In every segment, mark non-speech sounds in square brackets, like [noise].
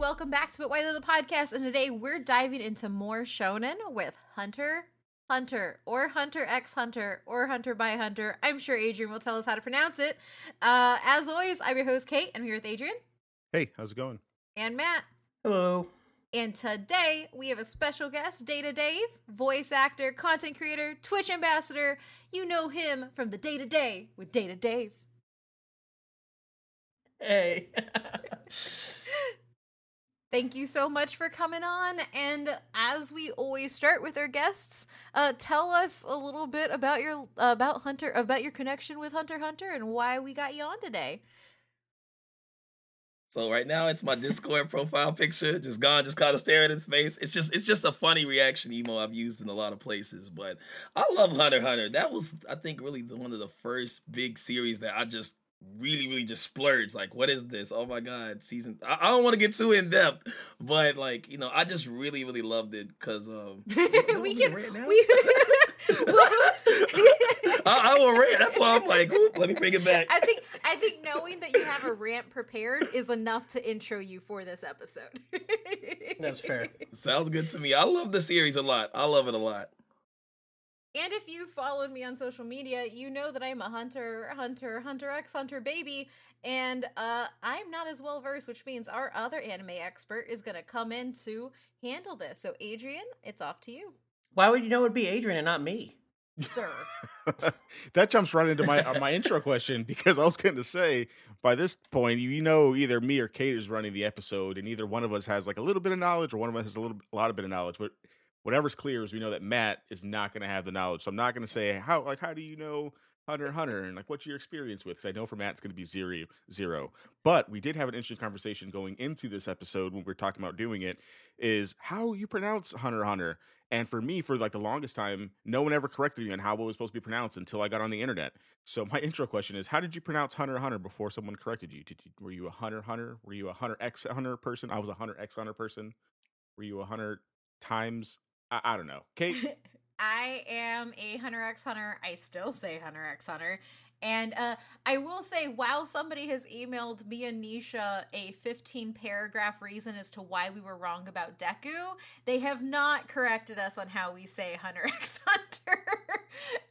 welcome back to But Why the Podcast. And today we're diving into more shonen with Hunter Hunter or Hunter X Hunter or Hunter by Hunter. I'm sure Adrian will tell us how to pronounce it. Uh, as always, I'm your host, Kate. and I'm here with Adrian. Hey, how's it going? And Matt. Hello. And today we have a special guest, Data Dave, voice actor, content creator, Twitch ambassador. You know him from the Day to Day with Data Dave. Hey. [laughs] Thank you so much for coming on. And as we always start with our guests, uh, tell us a little bit about your about Hunter about your connection with Hunter Hunter and why we got you on today. So right now it's my Discord profile picture, just gone, just kind of staring in space. It's just it's just a funny reaction emo I've used in a lot of places. But I love Hunter Hunter. That was I think really the, one of the first big series that I just really really just splurged like what is this oh my god season i, I don't want to get too in depth but like you know i just really really loved it because um [laughs] we can we [laughs] I, I will rant. That's why I'm like, let me bring it back. I think I think knowing that you have a rant prepared is enough to intro you for this episode. That's fair. Sounds good to me. I love the series a lot. I love it a lot. And if you followed me on social media, you know that I'm a hunter, hunter, hunter X hunter baby, and uh, I'm not as well versed, which means our other anime expert is going to come in to handle this. So, Adrian, it's off to you. Why would you know it would be Adrian and not me? Sir. [laughs] that jumps right into my uh, my intro question because I was going to say by this point you know either me or Kate is running the episode and either one of us has like a little bit of knowledge or one of us has a little a lot of bit of knowledge but whatever's clear is we know that Matt is not going to have the knowledge. So I'm not going to say how like how do you know Hunter Hunter and like what's your experience with? Because I know for Matt it's going to be zero zero. But we did have an interesting conversation going into this episode when we are talking about doing it. Is how you pronounce Hunter Hunter. And for me, for like the longest time, no one ever corrected me on how it was supposed to be pronounced until I got on the internet. So my [laughs] intro question is: How did you pronounce Hunter Hunter before someone corrected you? Did you were you a Hunter Hunter? Were you a Hunter X Hunter person? I was a Hunter X Hunter person. Were you a Hunter times I, I don't know. Kate? [laughs] I am a Hunter X Hunter. I still say Hunter X Hunter. And uh, I will say, while somebody has emailed me and Nisha a 15 paragraph reason as to why we were wrong about Deku, they have not corrected us on how we say Hunter [laughs] X Hunter.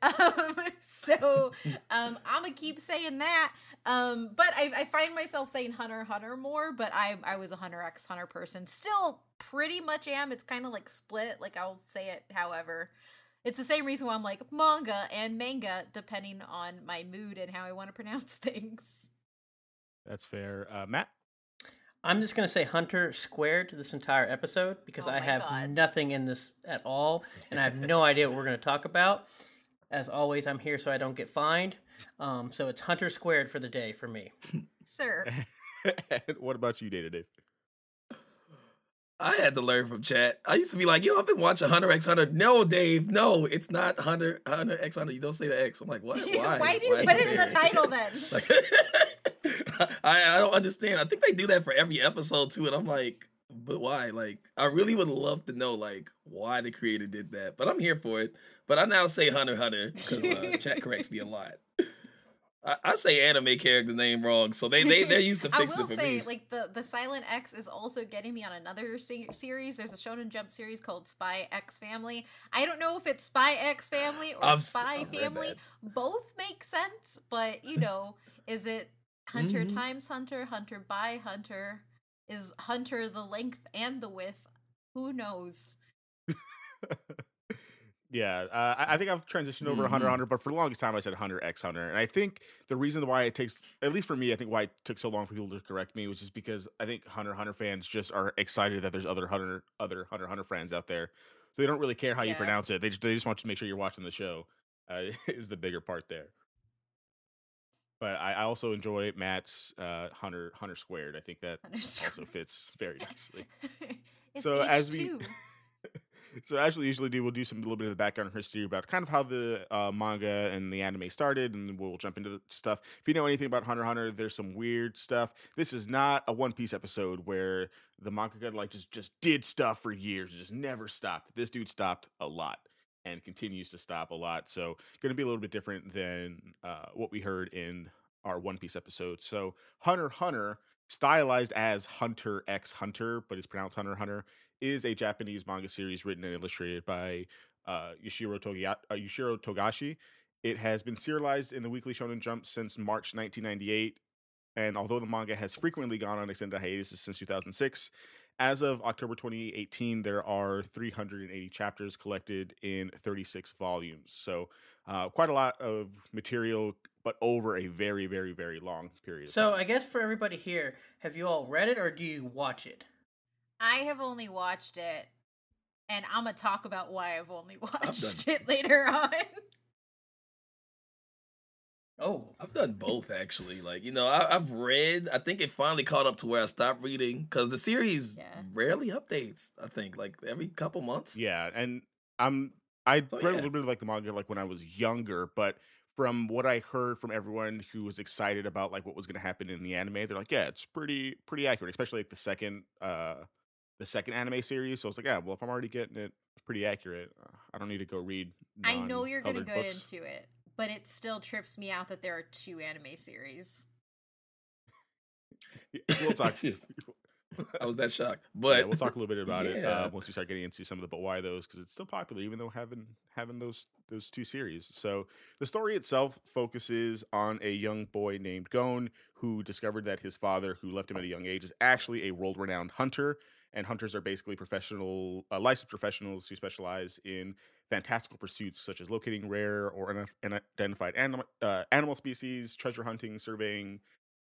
um, so um, I'm going to keep saying that. Um, but I, I, find myself saying Hunter Hunter more, but I, I was a Hunter X Hunter person. Still pretty much am. It's kind of like split. Like I'll say it however. It's the same reason why I'm like manga and manga, depending on my mood and how I want to pronounce [laughs] things. That's fair. Uh, Matt? I'm just going to say Hunter squared this entire episode because oh I have God. nothing in this at all and I have no [laughs] idea what we're going to talk about. As always, I'm here so I don't get fined. Um, so it's Hunter squared for the day for me. Sir. [laughs] what about you, Data Dave? I had to learn from chat. I used to be like, yo, I've been watching Hunter X Hunter. No, Dave, no, it's not Hunter Hunter X Hunter. You don't say the X. I'm like, what? [laughs] Why? Why do you Why put it in the title [laughs] then? like, [laughs] I, I don't understand. I think they do that for every episode too, and I'm like, but why? Like, I really would love to know like why the creator did that. But I'm here for it. But I now say Hunter Hunter because uh, chat corrects me a lot. I, I, say anime character name wrong, so they they they're used to [laughs] fix it for say, me. Like the the Silent X is also getting me on another se- series. There's a Shonen Jump series called Spy X Family. I don't know if it's Spy X Family or I've, Spy I've Family. Both make sense, but you [laughs] know, is it Hunter mm-hmm. times Hunter, Hunter by Hunter? Is Hunter the length and the width? Who knows? [laughs] Yeah, uh, I think I've transitioned over mm-hmm. Hunter Hunter, but for the longest time I said Hunter X Hunter, and I think the reason why it takes, at least for me, I think why it took so long for people to correct me was just because I think Hunter Hunter fans just are excited that there's other Hunter other Hunter Hunter fans out there, so they don't really care how yeah. you pronounce it. They just, they just want to make sure you're watching the show. Uh, [laughs] is the bigger part there. But I, I also enjoy Matt's uh, Hunter Hunter Squared. I think that also fits very nicely. [laughs] so H2. as we so as we usually do, we'll do some a little bit of the background history about kind of how the uh, manga and the anime started, and we'll jump into the stuff. If you know anything about Hunter Hunter, there's some weird stuff. This is not a One Piece episode where the manga like just just did stuff for years, just never stopped. This dude stopped a lot and continues to stop a lot. So going to be a little bit different than uh, what we heard in our One Piece episode. So Hunter Hunter stylized as Hunter X Hunter, but it's pronounced Hunter Hunter, is a Japanese manga series written and illustrated by uh, Yoshiro, uh, Yoshiro Togashi. It has been serialized in the Weekly Shonen Jump since March 1998, and although the manga has frequently gone on extended hiatus since 2006, as of October 2018, there are 380 chapters collected in 36 volumes. So, uh, quite a lot of material, but over a very, very, very long period. So, I guess for everybody here, have you all read it or do you watch it? I have only watched it, and I'm gonna talk about why I've only watched it [laughs] later on. Oh, I've done both actually. Like you know, I, have read. I think it finally caught up to where I stopped reading because the series yeah. rarely updates. I think like every couple months. Yeah, and I'm I so, read yeah. a little bit of like the manga like when I was younger, but from what I heard from everyone who was excited about like what was going to happen in the anime, they're like, yeah, it's pretty pretty accurate, especially like the second uh the second anime series. So I was like, yeah, well, if I'm already getting it pretty accurate, uh, I don't need to go read. I know you're going to go into it but it still trips me out that there are two anime series. [laughs] we'll talk. to [laughs] you. I was that shocked, but yeah, we'll talk a little bit about yeah. it uh, [laughs] once we start getting into some of the but why those because it's still popular even though having having those those two series. So the story itself focuses on a young boy named Gon who discovered that his father, who left him at a young age, is actually a world renowned hunter. And hunters are basically professional, uh, licensed professionals who specialize in fantastical pursuits such as locating rare or unidentified animal, uh, animal species, treasure hunting, surveying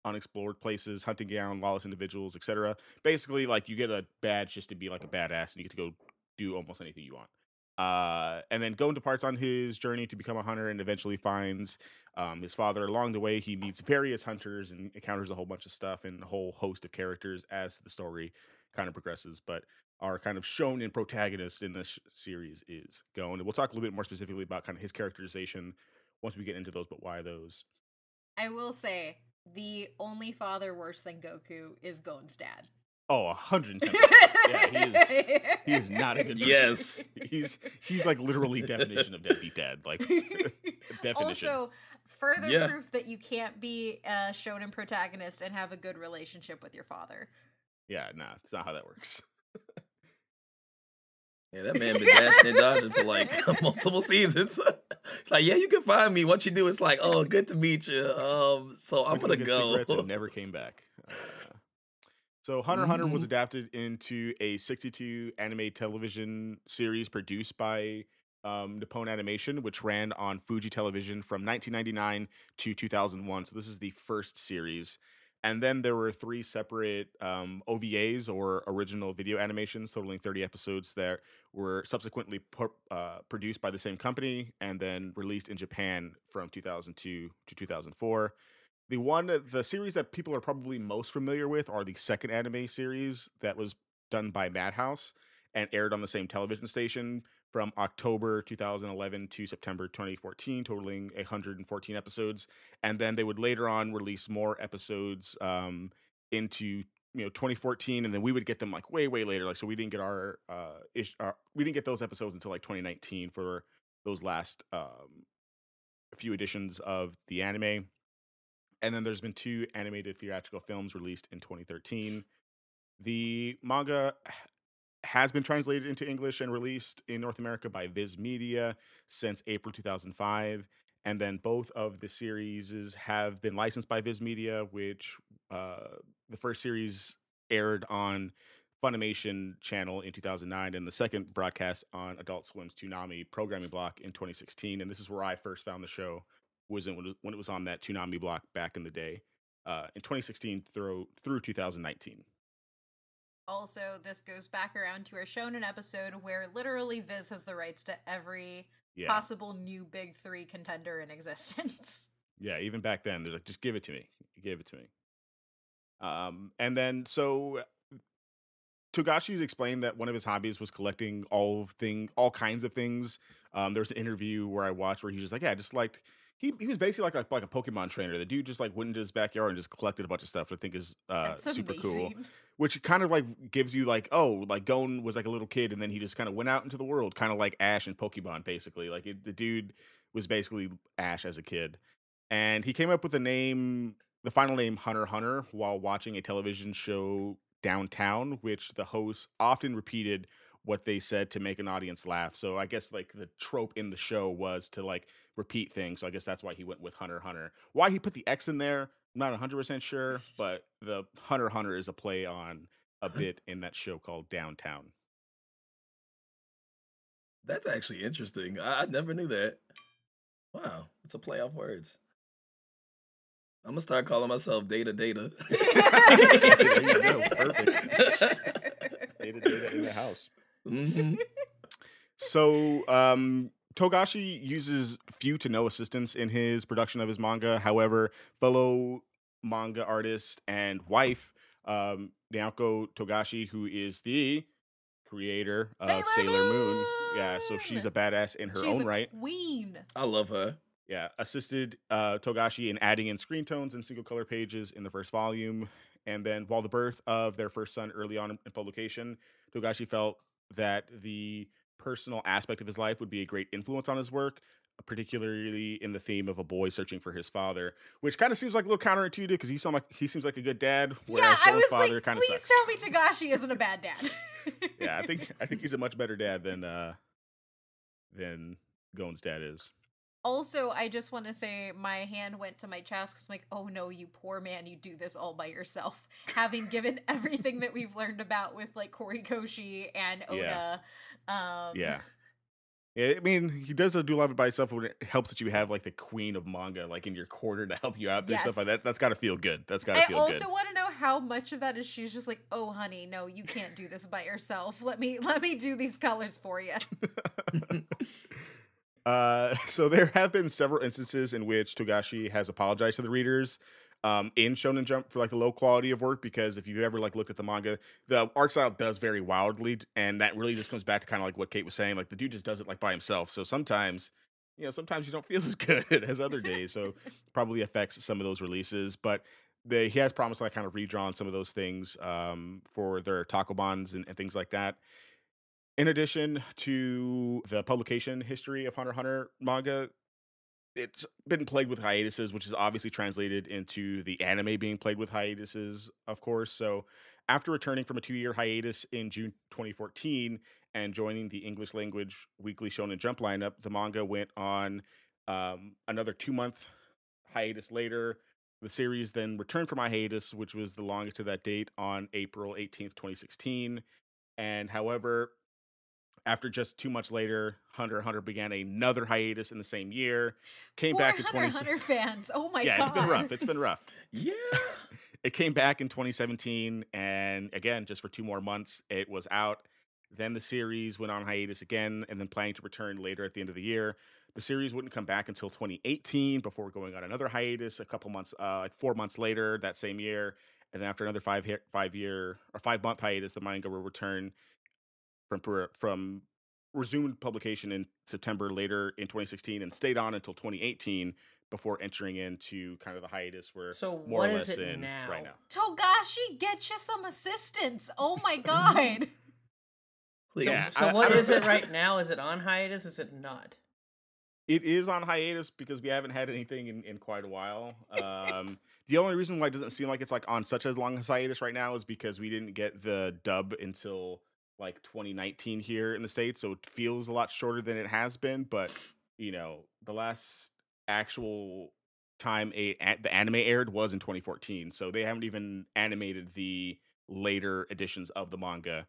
unexplored places, hunting down lawless individuals, etc. Basically, like you get a badge just to be like a badass, and you get to go do almost anything you want. Uh, and then Gon departs on his journey to become a hunter and eventually finds um, his father. Along the way, he meets various hunters and encounters a whole bunch of stuff and a whole host of characters as the story kind of progresses. But our kind of shonen protagonist in this series is Gon. And we'll talk a little bit more specifically about kind of his characterization once we get into those, but why those. I will say the only father worse than Goku is Gon's dad. Oh, 110. [laughs] yeah, he is he is not a good person. Yes. [laughs] he's he's like literally definition of deadbeat dad. Like [laughs] definition. Also, further yeah. proof that you can't be uh, a shonen protagonist and have a good relationship with your father. Yeah, nah, it's not how that works. Yeah, that man been [laughs] dashing and dodging for like [laughs] multiple seasons. [laughs] like, yeah, you can find me. What you do is like, oh, good to meet you. Um, so I'm gonna go. never came back. Uh, so Hunter mm-hmm. Hunter was mm-hmm. adapted into a 62 anime television series produced by um, Nippon Animation, which ran on Fuji Television from 1999 to 2001. So this is the first series and then there were three separate um, OVAs or original video animations, totaling 30 episodes that were subsequently uh, produced by the same company and then released in Japan from 2002 to 2004. The one, the series that people are probably most familiar with are the second anime series that was done by Madhouse and aired on the same television station from October 2011 to September 2014, totaling 114 episodes. And then they would later on release more episodes um, into you know 2014 and then we would get them like way way later. Like so we didn't get our uh ish, our, we didn't get those episodes until like 2019 for those last um few editions of the anime. And then there's been two animated theatrical films released in 2013 the manga has been translated into English and released in North America by Viz Media since April 2005. And then both of the series have been licensed by Viz Media, which uh, the first series aired on Funimation channel in 2009, and the second broadcast on Adult Swim's Toonami programming block in 2016. And this is where I first found the show was in, when it was on that Toonami block back in the day, uh, in 2016 through through 2019. Also, this goes back around to our shonen episode where literally Viz has the rights to every yeah. possible new big three contender in [laughs] existence. Yeah, even back then, they're like, just give it to me. Give it to me. Um, and then so Togashi's explained that one of his hobbies was collecting all thing, all kinds of things. Um, there was an interview where I watched where he was just like, "Yeah, I just liked." He, he was basically like a like a Pokemon trainer. The dude just like went into his backyard and just collected a bunch of stuff. I think is uh, super cool which kind of like gives you like oh like Gon was like a little kid and then he just kind of went out into the world kind of like Ash and Pokemon basically like it, the dude was basically Ash as a kid and he came up with the name the final name Hunter Hunter while watching a television show downtown, which the hosts often repeated what they said to make an audience laugh. So I guess like the trope in the show was to like repeat things. So I guess that's why he went with Hunter Hunter. Why he put the X in there, not 100% sure, [laughs] but the Hunter Hunter is a play on a [laughs] bit in that show called Downtown. That's actually interesting. I, I never knew that. Wow, it's a play off words. I'm gonna start calling myself Data Data. [laughs] there you go. Perfect. Data Data in the house. Mm-hmm. So, um, Togashi uses few to no assistance in his production of his manga. However, fellow manga artist and wife, um, Naoko Togashi, who is the creator of Sailor, Sailor Moon. Moon. Yeah, so she's a badass in her she's own right. Queen. I love her. Yeah, assisted uh, Togashi in adding in screen tones and single color pages in the first volume. And then, while the birth of their first son early on in publication, Togashi felt that the personal aspect of his life would be a great influence on his work, particularly in the theme of a boy searching for his father, which kind of seems like a little counterintuitive because he like he seems like a good dad, whereas yeah, Gon's father like, kind of Please sucks. tell me Togashi isn't a bad dad. yeah, I think I think [laughs] he's a much better dad than uh than Gon's dad is. Also, I just want to say my hand went to my chest because I'm like, oh no, you poor man, you do this all by yourself. Having given everything that we've learned about with like Horikoshi and Oda. Yeah. Um, yeah. [laughs] Yeah, I mean, he does do a lot of it by himself. When it helps that you have like the queen of manga, like in your corner to help you out there, yes. stuff like that. That's got to feel good. That's got to feel good. I also want to know how much of that is she's just like, oh, honey, no, you can't do this by yourself. Let me let me do these colors for you. [laughs] uh, [laughs] so there have been several instances in which Togashi has apologized to the readers um, in Shonen Jump for like the low quality of work because if you ever like look at the manga, the art style does vary wildly, and that really just comes back to kind of like what Kate was saying. Like the dude just does it like by himself, so sometimes you know sometimes you don't [laughs] feel as good as other days, so [laughs] probably affects some of those releases. But they, he has promised like kind of redrawn some of those things um, for their tankobons and, and things like that. In addition to the publication history of Hunter Hunter manga, it's been plagued with hiatuses, which is obviously translated into the anime being plagued with hiatuses, of course. So, after returning from a two year hiatus in June 2014 and joining the English language weekly Shonen Jump lineup, the manga went on um, another two month hiatus later. The series then returned from hiatus, which was the longest to that date, on April 18th, 2016. And however, after just two months later, Hunter Hunter began another hiatus in the same year. Came back in Hunter 20... Hunter fans. Oh my yeah, god. Yeah, it's been rough. It's been rough. [laughs] yeah. [laughs] it came back in 2017 and again just for two more months it was out. Then the series went on hiatus again and then planning to return later at the end of the year. The series wouldn't come back until 2018 before going on another hiatus a couple months uh like 4 months later that same year. And then after another 5 5 year or 5 month hiatus the manga will return from from resumed publication in September later in 2016 and stayed on until 2018 before entering into kind of the hiatus where so more or less in now? right now. Togashi, get you some assistance. Oh my [laughs] god. yeah, so, so I, I, is it [laughs] right now? Is it on hiatus? Is it not? It is on hiatus because we haven't had anything in, in quite a while. Um, [laughs] the only reason why it doesn't seem like it's like on such a long hiatus right now is because we didn't get the dub until like 2019 here in the states, so it feels a lot shorter than it has been. But you know, the last actual time a, a the anime aired was in 2014, so they haven't even animated the later editions of the manga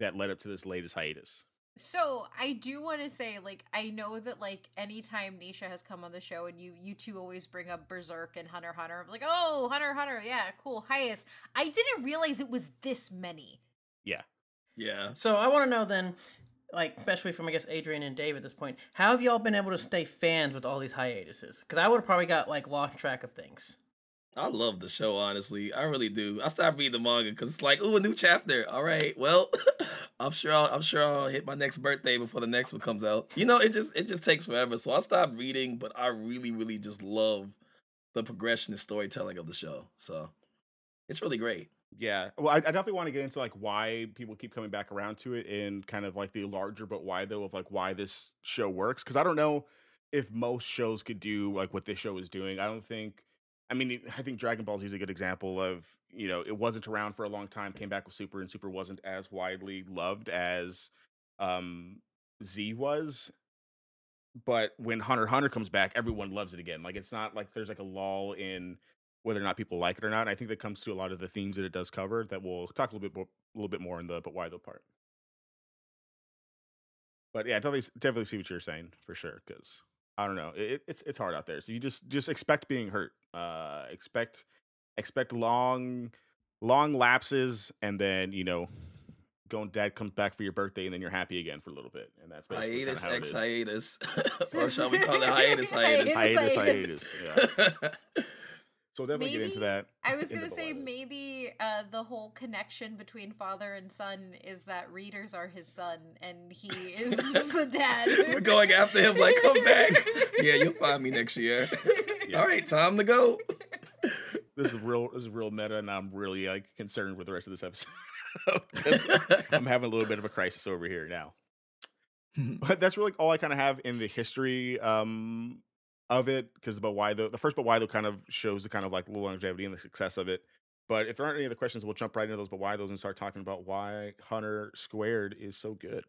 that led up to this latest hiatus. So I do want to say, like, I know that like anytime Nisha has come on the show, and you you two always bring up Berserk and Hunter Hunter, I'm like, oh, Hunter Hunter, yeah, cool, hiatus. I didn't realize it was this many. Yeah. Yeah. So I want to know then, like, especially from I guess Adrian and Dave at this point, how have y'all been able to stay fans with all these hiatuses? Because I would have probably got like lost track of things. I love the show, honestly. I really do. I stopped reading the manga because it's like, ooh, a new chapter. All right, well, [laughs] I'm sure I'll, I'm sure I'll hit my next birthday before the next one comes out. You know, it just it just takes forever. So I stopped reading, but I really, really just love the progression and storytelling of the show. So it's really great. Yeah. Well, I, I definitely want to get into like why people keep coming back around to it and kind of like the larger but why though of like why this show works. Cause I don't know if most shows could do like what this show is doing. I don't think I mean, I think Dragon Ball Z is a good example of you know it wasn't around for a long time, came back with Super, and Super wasn't as widely loved as um, Z was. But when Hunter Hunter comes back, everyone loves it again. Like it's not like there's like a lull in whether or not people like it or not. And I think that comes to a lot of the themes that it does cover that we'll talk a little bit more, a little bit more in the but why though part. But yeah, definitely definitely see what you're saying for sure because I don't know it, it's it's hard out there. So you just just expect being hurt. Uh, expect expect long long lapses and then you know going dad comes back for your birthday and then you're happy again for a little bit and that's hiatus ex hiatus [laughs] or shall we call it [laughs] [laughs] hiatus hiatus hiatus hiatus, hiatus yeah so we'll definitely maybe, get into that. I was [laughs] gonna say maybe uh, the whole connection between father and son is that readers are his son and he is [laughs] [laughs] the dad. We're going after him like, come back. yeah, you'll find me next year. Yeah. All right, time to go. This is real. This is real meta, and I'm really like concerned with the rest of this episode. I'm having a little bit of a crisis over here now. but that's really all I kind of have in the history um, of it because about why the the first but why though kind of shows the kind of like longevity and the success of it. But if there aren't any other questions, we'll jump right into those but why those and start talking about why Hunter Squared is so good.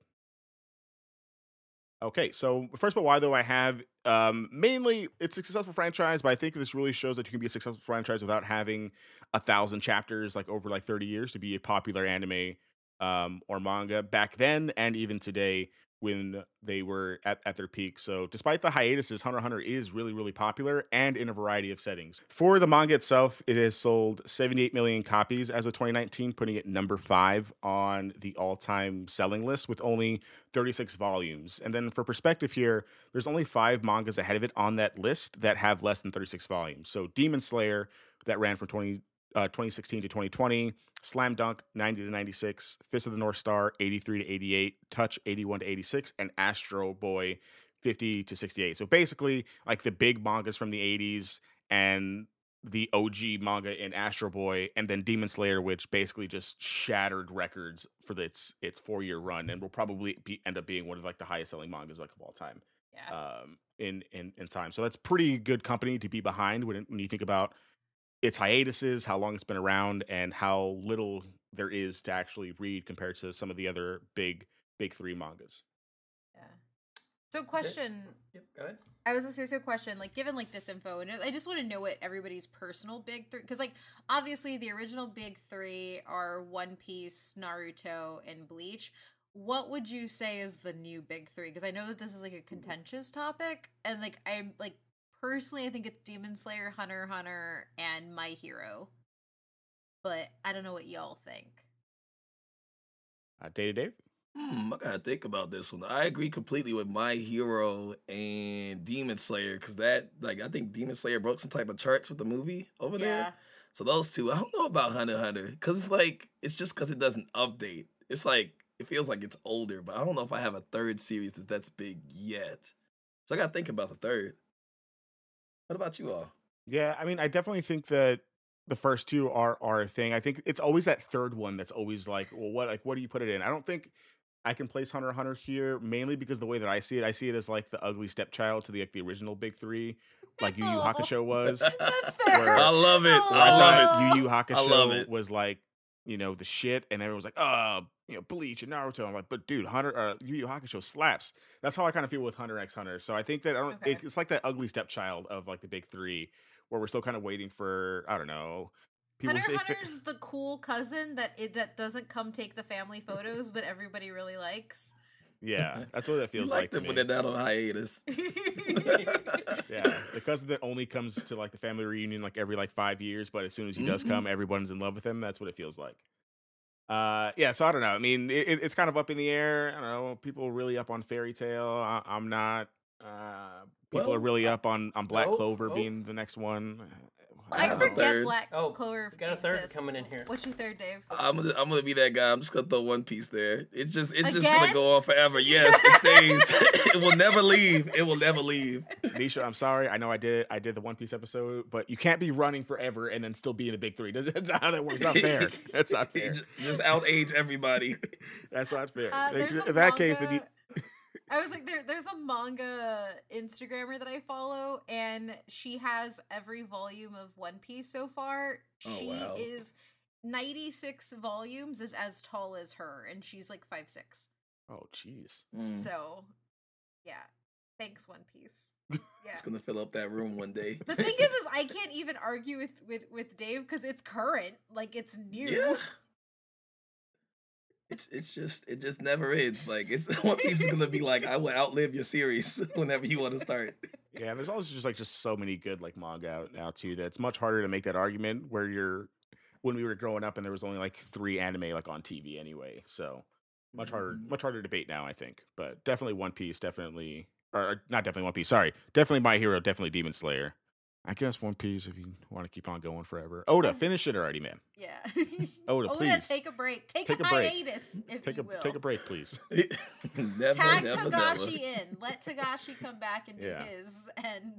Okay, so first but why though I have um, mainly it's a successful franchise, but I think this really shows that you can be a successful franchise without having a thousand chapters like over like 30 years to be a popular anime um, or manga back then and even today when they were at, at their peak. So, despite the hiatuses, Hunter Hunter is really, really popular and in a variety of settings. For the manga itself, it has sold 78 million copies as of 2019, putting it number five on the all time selling list with only 36 volumes. And then, for perspective here, there's only five mangas ahead of it on that list that have less than 36 volumes. So, Demon Slayer, that ran from 20, uh, 2016 to 2020. Slam Dunk 90 to 96, Fist of the North Star 83 to 88, Touch 81 to 86, and Astro Boy 50 to 68. So basically, like the big mangas from the 80s and the OG manga in Astro Boy, and then Demon Slayer, which basically just shattered records for its its four year run, and will probably be, end up being one of like the highest selling mangas like of all time. Yeah. Um, in in in time, so that's pretty good company to be behind when when you think about its hiatuses, how long it's been around, and how little there is to actually read compared to some of the other big big three mangas. Yeah. So question. Yep. Go ahead. I was gonna say so question like given like this info and I just want to know what everybody's personal big three because like obviously the original big three are One Piece, Naruto, and Bleach. What would you say is the new big three? Because I know that this is like a contentious topic and like I'm like personally, I think it's Demon Slayer, Hunter Hunter, and My Hero. But I don't know what y'all think. Uh, Dave, Dave. Hmm, I gotta think about this one. I agree completely with My Hero and Demon Slayer because that, like, I think Demon Slayer broke some type of charts with the movie over yeah. there. So those two, I don't know about Hunter Hunter because it's like it's just because it doesn't update. It's like it feels like it's older, but I don't know if I have a third series that that's big yet. So I gotta think about the third. What about you all? Yeah, I mean, I definitely think that the first two are are a thing. I think it's always that third one that's always like, well, what like what do you put it in? I don't think I can place Hunter Hunter here mainly because the way that I see it, I see it as like the ugly stepchild to the like the original big three, like Yu Yu oh, [laughs] Hakusho was. That's fair. I love it. Oh, I love it. Yu Yu Hakusho was like you know the shit, and everyone was like, oh, you know, Bleach and Naruto. I'm like, but dude, Hunter, uh, Yu Yu Hakusho slaps. That's how I kind of feel with Hunter x Hunter. So I think that I don't. Okay. It, it's like that ugly stepchild of like the big three, where we're still kind of waiting for I don't know. Hunter say, Hunter's the cool cousin that it that doesn't come take the family photos, but everybody really likes. Yeah, that's what it [laughs] feels like. like to put it out on hiatus. [laughs] yeah, the cousin that only comes to like the family reunion like every like five years, but as soon as he does mm-hmm. come, everyone's in love with him. That's what it feels like. Uh, yeah, so I don't know. I mean, it, it's kind of up in the air. I don't know. People really up on Fairy Tail. I, am not. Uh, people well, are really up on on Black oh, Clover oh. being the next one. I, forget Black oh, Clover. Got a third exists. coming in here. What's your third, Dave? I'm gonna I'm gonna be that guy. I'm just gonna throw One Piece there. It's just it's Again? just gonna go on forever. Yes, it stays. [laughs] it will never leave. It will never leave. Nisha, I'm sorry. I know I did I did the One Piece episode, but you can't be running forever and then still be in the big three. [laughs] That's how that works. It's not fair. That's not [laughs] fair. just, just out age everybody. That's not fair. Uh, in that manga... case, then you I was like, there, there's a manga Instagrammer that I follow, and she has every volume of One Piece so far. Oh, she wow. is 96 volumes, is as tall as her, and she's like five six. Oh, jeez. Mm, So, yeah. Thanks, One Piece. Yeah. It's gonna fill up that room one day. The thing is, is I can't even argue with with with Dave because it's current, like it's new. yeah. It's it's just it just never ends. Like it's [laughs] One Piece is gonna be like I will outlive your series [laughs] whenever you want to start. [laughs] Yeah, there's also just like just so many good like manga out now too that it's much harder to make that argument where you're when we were growing up and there was only like three anime like on TV anyway. So much harder Mhm. much harder debate now, I think. But definitely One Piece, definitely or not definitely One Piece, sorry. Definitely My Hero, definitely Demon Slayer. I guess One Piece if you want to keep on going forever. Oda, Um, finish it already, man. Yeah. [laughs] Oda, Oda, [laughs] please. take a break. Take, Take a, a break. hiatus, if Take you a will. take a break, please. [laughs] never, Tag never, Togashi never. in. Let Togashi come back and do Yeah. his. And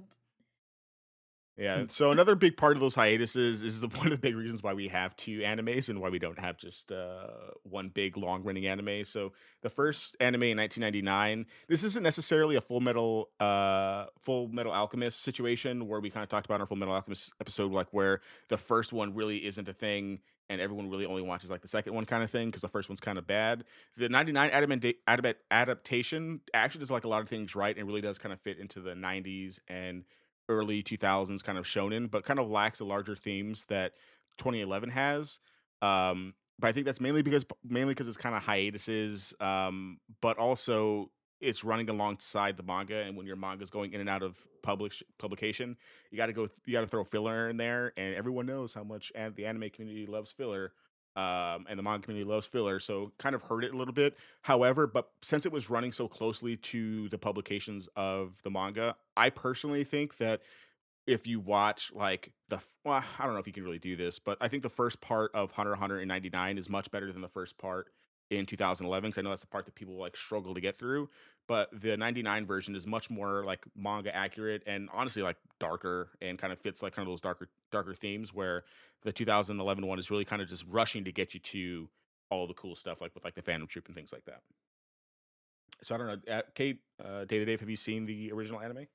Yeah. So another big part of those hiatuses is the [laughs] one of the big reasons why we have two animes and why we don't have just uh, one big long running anime. So the first anime in 1999. This isn't necessarily a Full Metal uh, Full Metal Alchemist situation where we kind of talked about in our Full Metal Alchemist episode, like where the first one really isn't a thing. And everyone really only watches like the second one kind of thing because the first one's kind of bad. The 99 adamant, adamant adaptation actually does like a lot of things right and really does kind of fit into the 90s and early 2000s kind of shonen, but kind of lacks the larger themes that 2011 has. Um, but I think that's mainly because mainly because it's kind of hiatuses, um, but also it's running alongside the manga. And when your manga is going in and out of publish publication, you got to go, you got to throw filler in there. And everyone knows how much the anime community loves filler. Um, and the manga community loves filler, so kind of hurt it a little bit. However, but since it was running so closely to the publications of the manga, I personally think that if you watch like the well, I don't know if you can really do this, but I think the first part of Hunter Hunter in '99 is much better than the first part in 2011 because I know that's the part that people like struggle to get through. But the 99 version is much more like manga accurate and honestly like darker and kind of fits like kind of those darker darker themes where the 2011 one is really kind of just rushing to get you to all the cool stuff like with like the Phantom Troupe and things like that. So I don't know, uh, Kate, uh, Day to Dave, have you seen the original anime?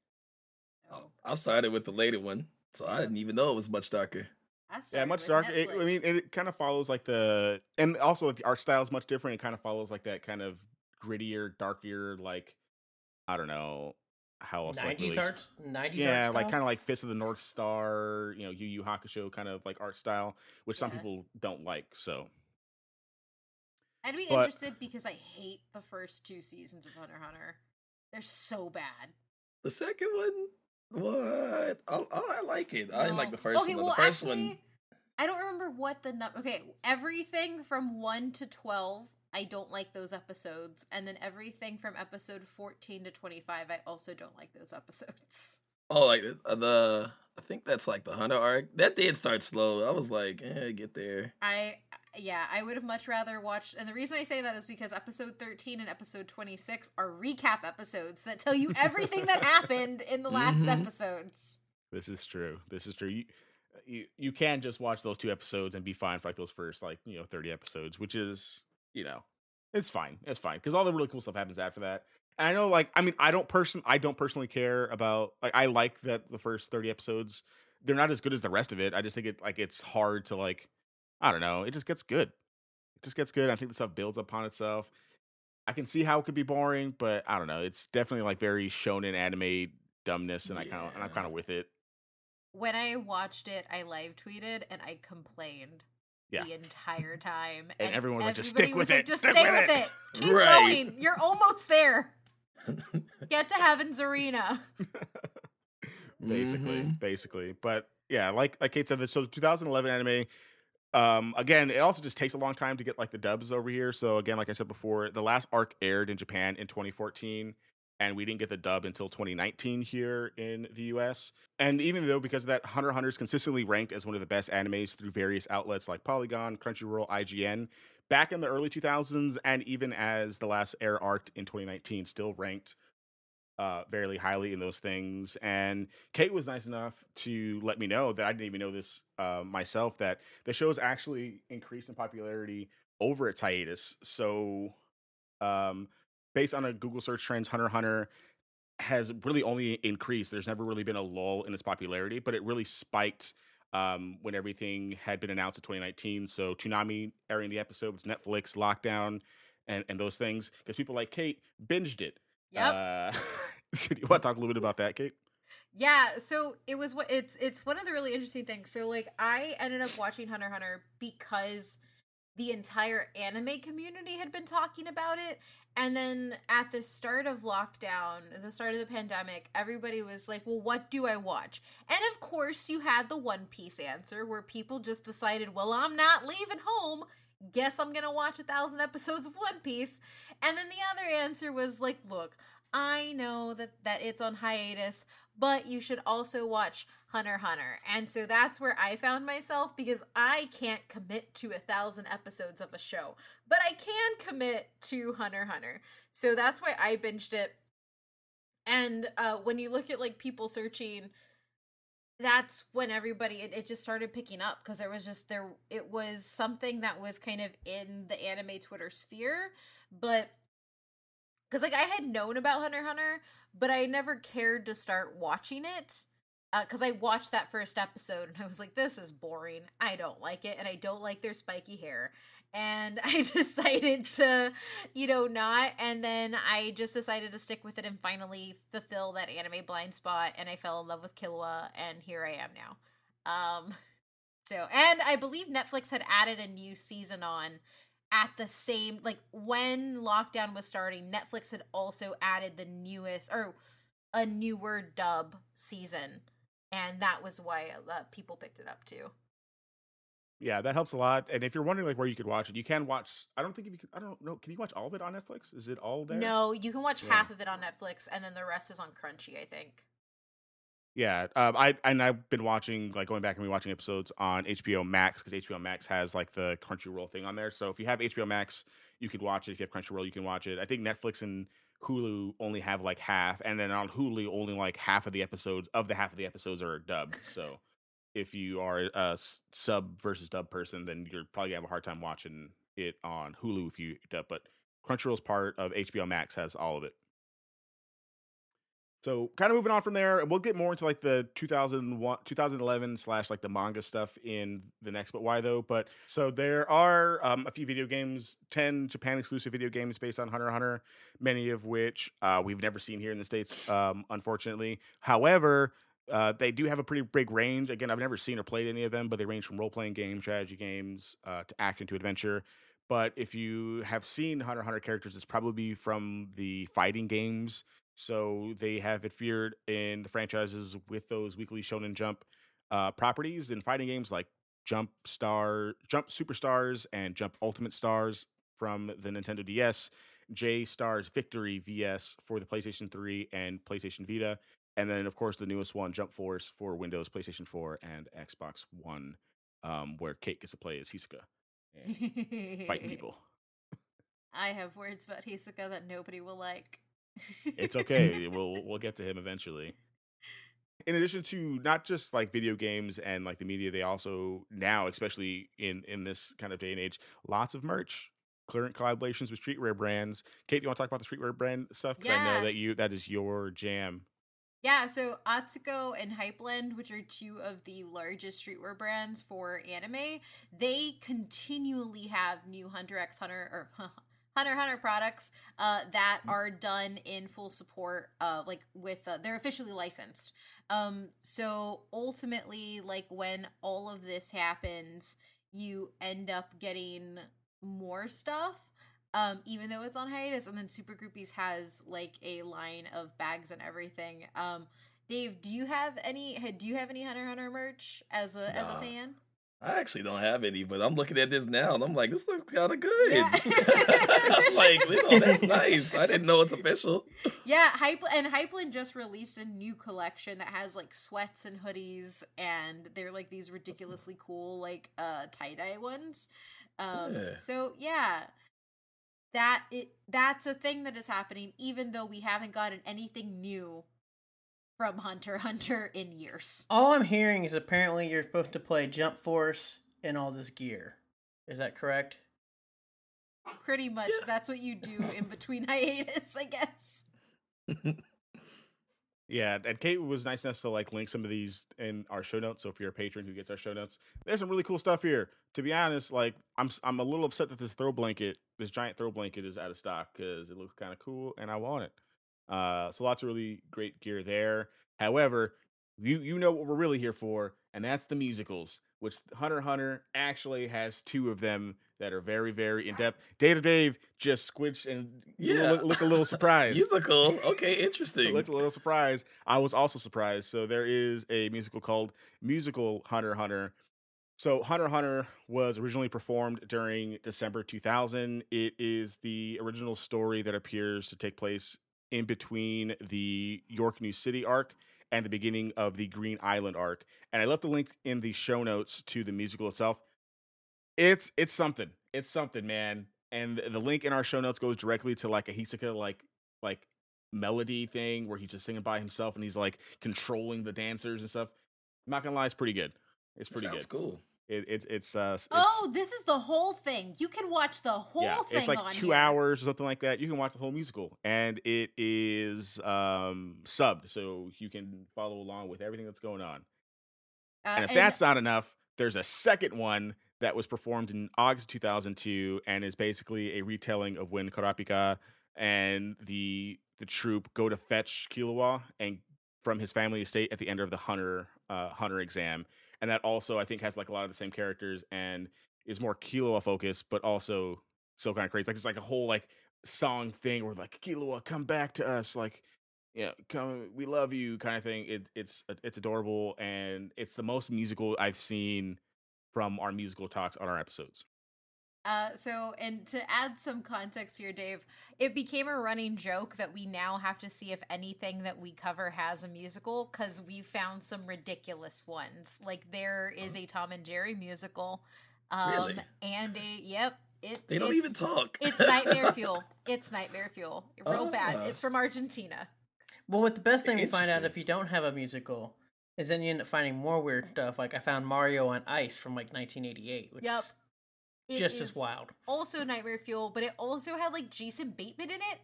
oh, I started with the later one, so I didn't even know it was much darker. I Yeah, much darker. It, I mean, it kind of follows like the, and also like the art style is much different. It kind of follows like that kind of grittier, darker, like I don't know how else. like, 90s really- art, 90s Yeah, art like kind of like Fist of the North Star, you know, Yu Yu Hakusho kind of like art style, which some people don't like. So I'd be but- interested because I hate the first two seasons of Hunter Hunter. They're so bad. The second one, what? I, I, I like it. I didn't like the first okay, one. Well, the first actually, one, I don't remember what the number. Okay, everything from one to twelve, I don't like those episodes, and then everything from episode fourteen to twenty-five, I also don't like those episodes. oh, like uh, the, I think that's like the Hunter arc. That did start slow. I was like, eh, get there. I yeah, I would have much rather watched. And the reason I say that is because episode thirteen and episode twenty-six are recap episodes that tell you everything that [laughs] happened in the last Mhm. episodes. this is true. This is true. You, you you can just watch those two episodes and be fine for like those first like you know 30 episodes, which is you know it's fine. It's fine because all the really cool stuff happens after that. And I know, like, I mean, I don't person, I don't personally care about like I like that the first 30 episodes they're not as good as the rest of it. I just think it like it's hard to like I don't know. It just gets good. It just gets good. I think the stuff builds upon itself. I can see how it could be boring, but I don't know. It's definitely like very shonen anime dumbness, and I kind of and I'm kind of with it. When I watched it, I live tweeted and I complained Yeah. the entire time. And everyone was like, "Just stick with it, Just stick stay with with it." it. [laughs] Keep Right. going. You're almost there. [laughs] Get to Heaven's Arena. [laughs] basically, Mhm. basically. But yeah, like like Kate said, so 2011 anime. Um, again, it also just takes a long time to get like the dubs over here. So again, like I said before, the last arc aired in Japan in 2014, and we didn't get the dub until 2019 here in the US. And even though because of that, Hunter Hunter is consistently ranked as one of the best animes through various outlets like Polygon, Crunchyroll, IGN. Back in the early 2000s, and even as the last air arc in 2019, still ranked uh, very highly in those things. And Kate was nice enough to let me know that I didn't even know this uh, myself that the show's actually increased in popularity over its hiatus. So um, based on a Google search trends, Hunter Hunter has really only increased. There's never really been a lull in its popularity, but it really spiked um, when everything had been announced in 2019. So Toonami airing the episodes, Netflix lockdown, and and those things because people like Kate binged it. Yep. Uh, [laughs] so do you want to [laughs] talk a little bit about that, Kate? Yeah, so it was what it's it's one of the really interesting things. So like I ended up watching Hunter Hunter because the entire anime community had been talking about it and then at the start of lockdown, the start of the pandemic, everybody was like, well, what do I watch? And of course, you had the One Piece answer where people just decided, well, I'm not leaving home. Guess I'm going to watch a thousand episodes of One Piece. And then the other answer was like, look, I know that, that it's on hiatus, but you should also watch Hunter Hunter. And so that's where I found myself because I can't commit to a thousand episodes of a show, but I can commit to Hunter Hunter. So that's why I binged it. And uh, when you look at like people searching, that's when everybody it, it just started picking up because there was just there it was something that was kind of in the anime Twitter sphere, but because like I had known about Hunter Hunter, but I never cared to start watching it because uh, I watched that first episode and I was like, this is boring. I don't like it, and I don't like their spiky hair. And [laughs] I decided to, you know, not. And then I just decided to stick with it and finally fulfill that anime blind spot. And I fell in love with Killua, and here I am now. Um, so, and I believe Netflix had added a new season on at the same like when lockdown was starting netflix had also added the newest or a newer dub season and that was why uh, people picked it up too. Yeah that helps a lot and if you're wondering like where you could watch it you can watch i don't think if you could i don't know can you watch all of it on netflix? Is it all there? No you can watch yeah. half of it on netflix and then the rest is on crunchy i think yeah, um, I and I've been watching like going back and rewatching episodes on HBO Max because HBO Max has like the Crunchyroll thing on there. So if you have HBO Max, you can watch it. If you have Crunchyroll, you can watch it. I think Netflix and Hulu only have like half, and then on Hulu, only like half of the episodes of the half of the episodes are dubbed. So if you are a sub versus dub person, then you're probably gonna have a hard time watching it on Hulu if you dub. But Crunchyroll's part of HBO Max has all of it. So kind of moving on from there, we'll get more into like the 2001, 2011 slash like the manga stuff in the next. But why though? But so there are um, a few video games, ten Japan exclusive video games based on Hunter Hunter, many of which uh, we've never seen here in the states, um, unfortunately. However, uh, they do have a pretty big range. Again, I've never seen or played any of them, but they range from role playing games, strategy games, uh, to action to adventure. But if you have seen Hunter Hunter characters, it's probably from the fighting games so they have appeared in the franchises with those weekly Shonen Jump uh, properties in fighting games like Jump Star, Jump Superstars, and Jump Ultimate Stars from the Nintendo DS, J Stars Victory VS for the PlayStation 3 and PlayStation Vita, and then of course the newest one, Jump Force for Windows, PlayStation 4, and Xbox One, um, where Kate gets to play as Hisoka and fighting [laughs] people. I have words about Hisoka that nobody will like it's [laughs] okay. we'll we'll get to him eventually. In addition to not just like video games and like the media, they also now, especially in in this kind of day and age, lots of merch. Current collaborations with streetwear brands. Kate, you want to talk about the streetwear brand stuff? Because yeah. I know that you that is your jam. Yeah, so Atsuko and Hypeland, which are two of the largest streetwear brands for anime, they continually have new Hunter x Hunter or Hunter Hunter products uh, that are done in full support, uh, like with uh, they're officially licensed. Um, so ultimately, like when all of this happens, you end up getting more stuff. Um, even though it's on hiatus, and then Super Groupies has like a line of bags and everything. Um, Dave, do you have any? Do you have any Hunter Hunter merch as a nah. as a fan? I actually don't have any, but I'm looking at this now and I'm like, this looks kind of good. Yeah. [laughs] I'm like, you know, that's nice. I didn't know it's official. Yeah, Hype and Hypeland just released a new collection that has like sweats and hoodies, and they're like these ridiculously cool like uh tie dye ones. Um, yeah. So yeah, that it that's a thing that is happening, even though we haven't gotten anything new from Hunter Hunter in years. All I'm hearing is apparently you're supposed to play Jump Force and all this gear. Is that correct? Pretty much, yeah. that's what you do in between [laughs] hiatus, I guess. [laughs] Yeah, and Kate was nice enough to like link some of these in our show notes. So if you're a patron who gets our show notes, there's some really cool stuff here. To be honest, like I'm I'm a little upset that this throw blanket, this giant throw blanket, is out of stock because it looks kind of cool and I want it. Uh, so lots of really great gear there. However, you you know what we're really here for, and that's the musicals, which Hunter Hunter actually has two of them that are very, very in depth. Dave Dave just squished and yeah. look, look a little [laughs] surprised. musical. Okay, [laughs] interesting. looked a little surprised. I was also surprised. So there is a musical called Musical Hunter Hunter. So Hunter Hunter was originally performed during December 2000. It is the original story that appears to take place in between the York New City arc and the beginning of the Greed Island arc. And I left a link in the show notes to the musical itself. It's it's something. It's something, man. And the link in our show notes goes directly to like a Hisoka like like melody thing where he's just singing by himself and he's like controlling the dancers and stuff. I'm not gonna lie, it's pretty good. It's pretty good. That's cool. It, it's it's uh. It's, oh, this is the whole thing. You can watch the whole yeah, thing. It's like two here. hours or something like that. You can watch the whole musical, and it is um subbed, so you can follow along with everything that's going on. Uh, and if and that's not enough, there's a second one that was performed in August 2002 and is basically a retelling of when Kurapika and the the Troupe go to fetch Killua and from his family estate at the end of the hunter uh, hunter exam and that also I think has like a lot of the same characters and is more Killua focused but also still kind of crazy like there's like a whole like song thing where like Killua come back to us like yeah, come we love you kind of thing it, it's uh, it's adorable and it's the most musical I've seen from our musical talks on our episodes. Uh, so, and to add some context here, Dave, it became a running joke that we now have to see if anything that we cover has a musical because we found some ridiculous ones. Like there is a Tom and Jerry musical, um, really? and a yep. It, they don't even talk. it's [laughs] nightmare fuel. It's nightmare fuel. Real bad. Ah. It's from Argentina. Well, what the best thing we find out if you don't have a musical is then you end up finding more weird stuff. Like I found Mario on Ice from like 1988, which yep. Is just as wild. Also Nightmare Fuel, but it also had like Jason Bateman in it.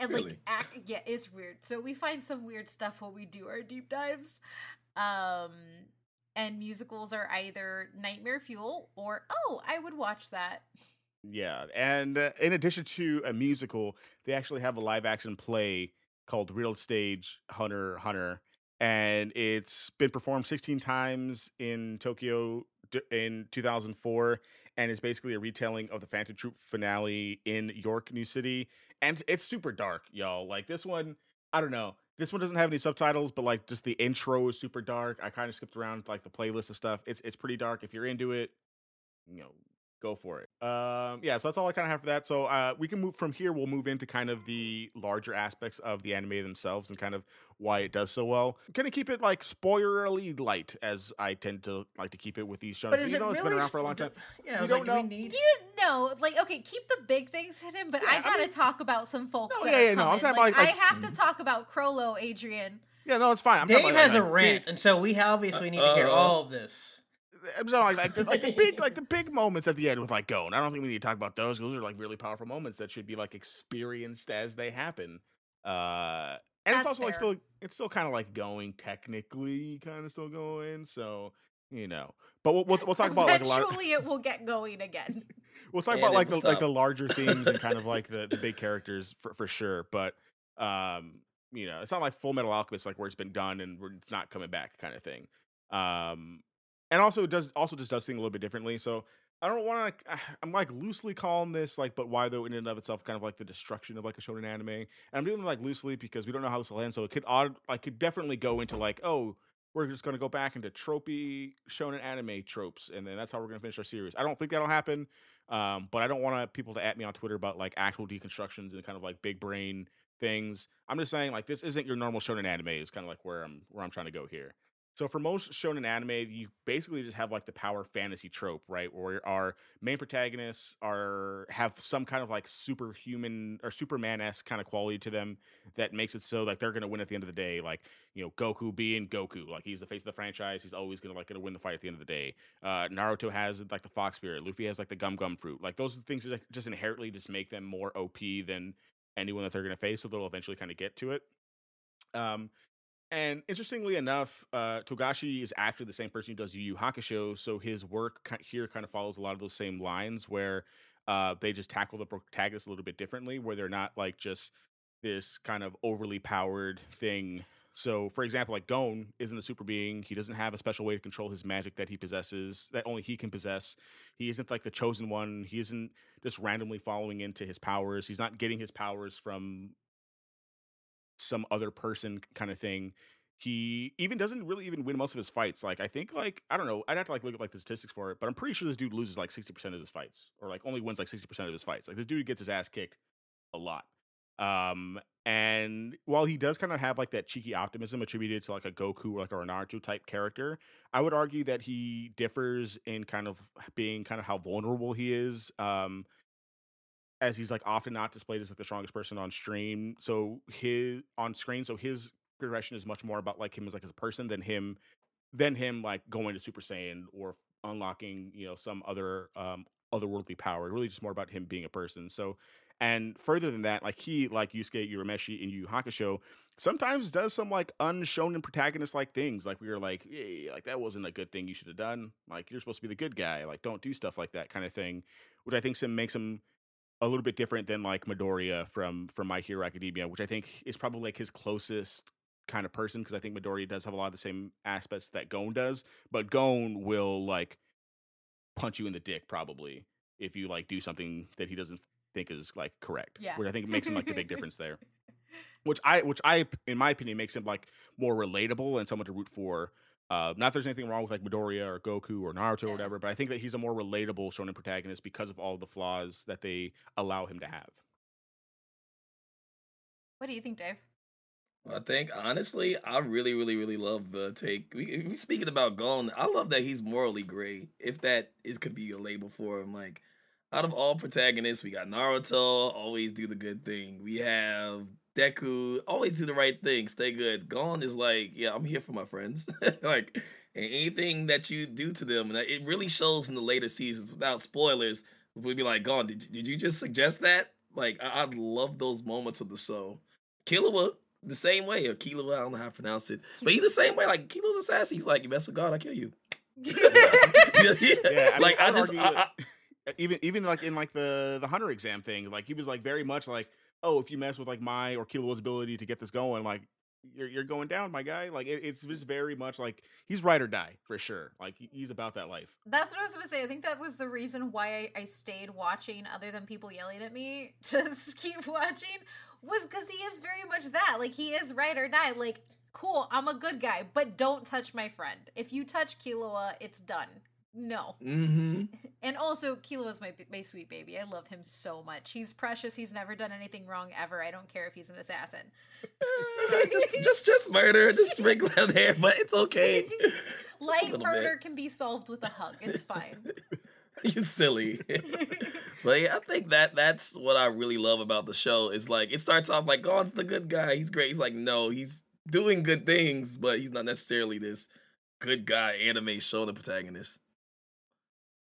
And really? like act, yeah, it's weird. So we find some weird stuff when we do our deep dives. Um and musicals are either Nightmare Fuel or oh, I would watch that. Yeah, and uh, in addition to a musical, they actually have a live action play called Real Stage Hunter Hunter and it's been performed 16 times in Tokyo in 2004 and it's basically a retelling of the Phantom Troupe finale in York New City and it's super dark y'all like this one I don't know this one doesn't have any subtitles but like just the intro is super dark I kind of skipped around like the playlist of stuff it's it's pretty dark if you're into it you know go for it. Um, yeah, so that's all I kind of have for that. So uh, we can move from here. We'll move into kind of the larger aspects of the anime themselves and kind of why it does so well. Kind of keep it like spoilerly light, as I tend to like to keep it with these shows. But is you know, it it's been around for a long time. Yeah, you don't like, know. Need... You know, like okay, keep the big things hidden, but yeah, I gotta I mean, talk about some folks. No, yeah, yeah, no, I'm like, like, I have to talk about Chrollo, Adrian. Yeah, no, it's fine. I'm Dave has like, a rant, and so we obviously need to hear all of this. I'm sorry, like, like, like the big like the big moments at the end with like Gon. I don't think we need to talk about those. Those are like really powerful moments that should be like experienced as they happen. Uh, and That's it's also fair. like still it's still kind of like going technically, kind of still going. So you know, but we'll we'll, we'll talk about like a lot. Eventually, it will get going again. [laughs] we'll talk and about like the stop. like the larger themes and kind of [laughs] like the the big characters for for sure. But um, you know, it's not like Full Metal Alchemist, like where it's been done and it's not coming back, kind of thing. Um, and also it does also just does things a little bit differently. So I don't want to. [sighs] I'm like loosely calling this like, but why though in and of itself, kind of like the destruction of like a shonen anime. And I'm doing like loosely because we don't know how this will end. So it could odd, like could definitely go into like, oh, we're just going to go back into tropey shonen anime tropes, and then that's how we're going to finish our series. I don't think that'll happen, um, but I don't want people to at me on Twitter about like actual deconstructions and kind of like big brain things. I'm just saying like this isn't your normal shonen anime. Is kind of like where I'm where I'm trying to go here. So for most shonen anime, you basically just have like the power fantasy trope, right? Where our main protagonists are have some kind of like superhuman or Superman esque kind of quality to them that makes it so like they're gonna win at the end of the day. Like you know Goku being Goku, like he's the face of the franchise, he's always gonna like gonna win the fight at the end of the day. Uh, Naruto has like the Fox Spirit, Luffy has like the Gum Gum Fruit. Like those things that just inherently just make them more OP than anyone that they're gonna face. So they'll eventually kind of get to it. Um, and interestingly enough, uh, Togashi is actually the same person who does Yu Yu Hakusho, so his work here kind of follows a lot of those same lines where uh, they just tackle the protagonist a little bit differently, where they're not like just this kind of overly powered thing. So, for example, like Gon isn't a super being. He doesn't have a special way to control his magic that he possesses, that only he can possess. He isn't like the chosen one. He isn't just randomly following into his powers. He's not getting his powers from some other person kind of thing. He even doesn't really even win most of his fights. Like I think like I don't know. I'd have to like look at like the statistics for it, but I'm pretty sure this dude loses like 60% of his fights or like only wins like 60% of his fights. Like this dude gets his ass kicked a lot. Um and while he does kind of have like that cheeky optimism attributed to like a Goku or like a Naruto type character, I would argue that he differs in kind of being kind of how vulnerable he is. Um as he's like often not displayed as like the strongest person on stream. So his on screen, so his progression is much more about like him as like as a person than him than him like going to Super Saiyan or unlocking, you know, some other um otherworldly power. Really just more about him being a person. So and further than that, like he, like Yusuke Urameshi in Yu Hakusho, sometimes does some like unshown unshonen protagonist like things. Like we were like, hey, like that wasn't a good thing you should have done. Like you're supposed to be the good guy. Like don't do stuff like that kind of thing. Which I think some makes him a little bit different than like Midoriya from from My Hero Academia, which I think is probably like his closest kind of person because I think Midoriya does have a lot of the same aspects that Gon does, but Gon will like punch you in the dick probably if you like do something that he doesn't think is like correct. Yeah, which I think makes him like the big difference there. [laughs] Which I, which I, in my opinion, makes him like more relatable and someone to root for uh, not there's anything wrong with like Midoriya or Goku or Naruto yeah. or whatever, but I think that he's a more relatable shonen protagonist because of all the flaws that they allow him to have. What do you think, Dave? I think honestly, I really, really, really love the take. We, we speaking about Gon. I love that he's morally gray. If that it could be a label for him, like out of all protagonists, we got Naruto, always do the good thing. We have Deku, always do the right thing, stay good. Gon is like, yeah, I'm here for my friends. [laughs] like, anything that you do to them, and it really shows in the later seasons without spoilers. We'd be like, Gon, did, did you just suggest that? Like, I, I love those moments of the show. Killua, the same way, or Killua, I don't know how to pronounce it, but he's the same way. Like, Killua's sassy. He's like, you mess with Gon, I kill you. [laughs] [laughs] yeah, yeah I like, I, I just, I, even even like in like the the hunter exam thing, like he was like very much like oh, if you mess with like my or Killua's ability to get this going, like you're you're going down, my guy. Like it, it's just very much like he's ride or die for sure. Like he's about that life. That's what I was gonna say. I think that was the reason why I, I stayed watching, other than people yelling at me [laughs] to keep watching, was because he is very much that. Like he is ride or die. Like cool, I'm a good guy, but don't touch my friend. If you touch Killua, it's done. No. Mm-hmm. And also, Killua is my my sweet baby. I love him so much. He's precious. He's never done anything wrong ever. I don't care if he's an assassin. [laughs] just, just, just murder. Just sprinkle out there, but it's okay. [laughs] Light murder bit. can be solved with a hug. It's fine. [laughs] you silly. but yeah, I think that that's what I really love about the show. Is like it starts off like Gon's the good guy. He's great. He's like, no, he's doing good things, but he's not necessarily this good guy anime show the protagonist.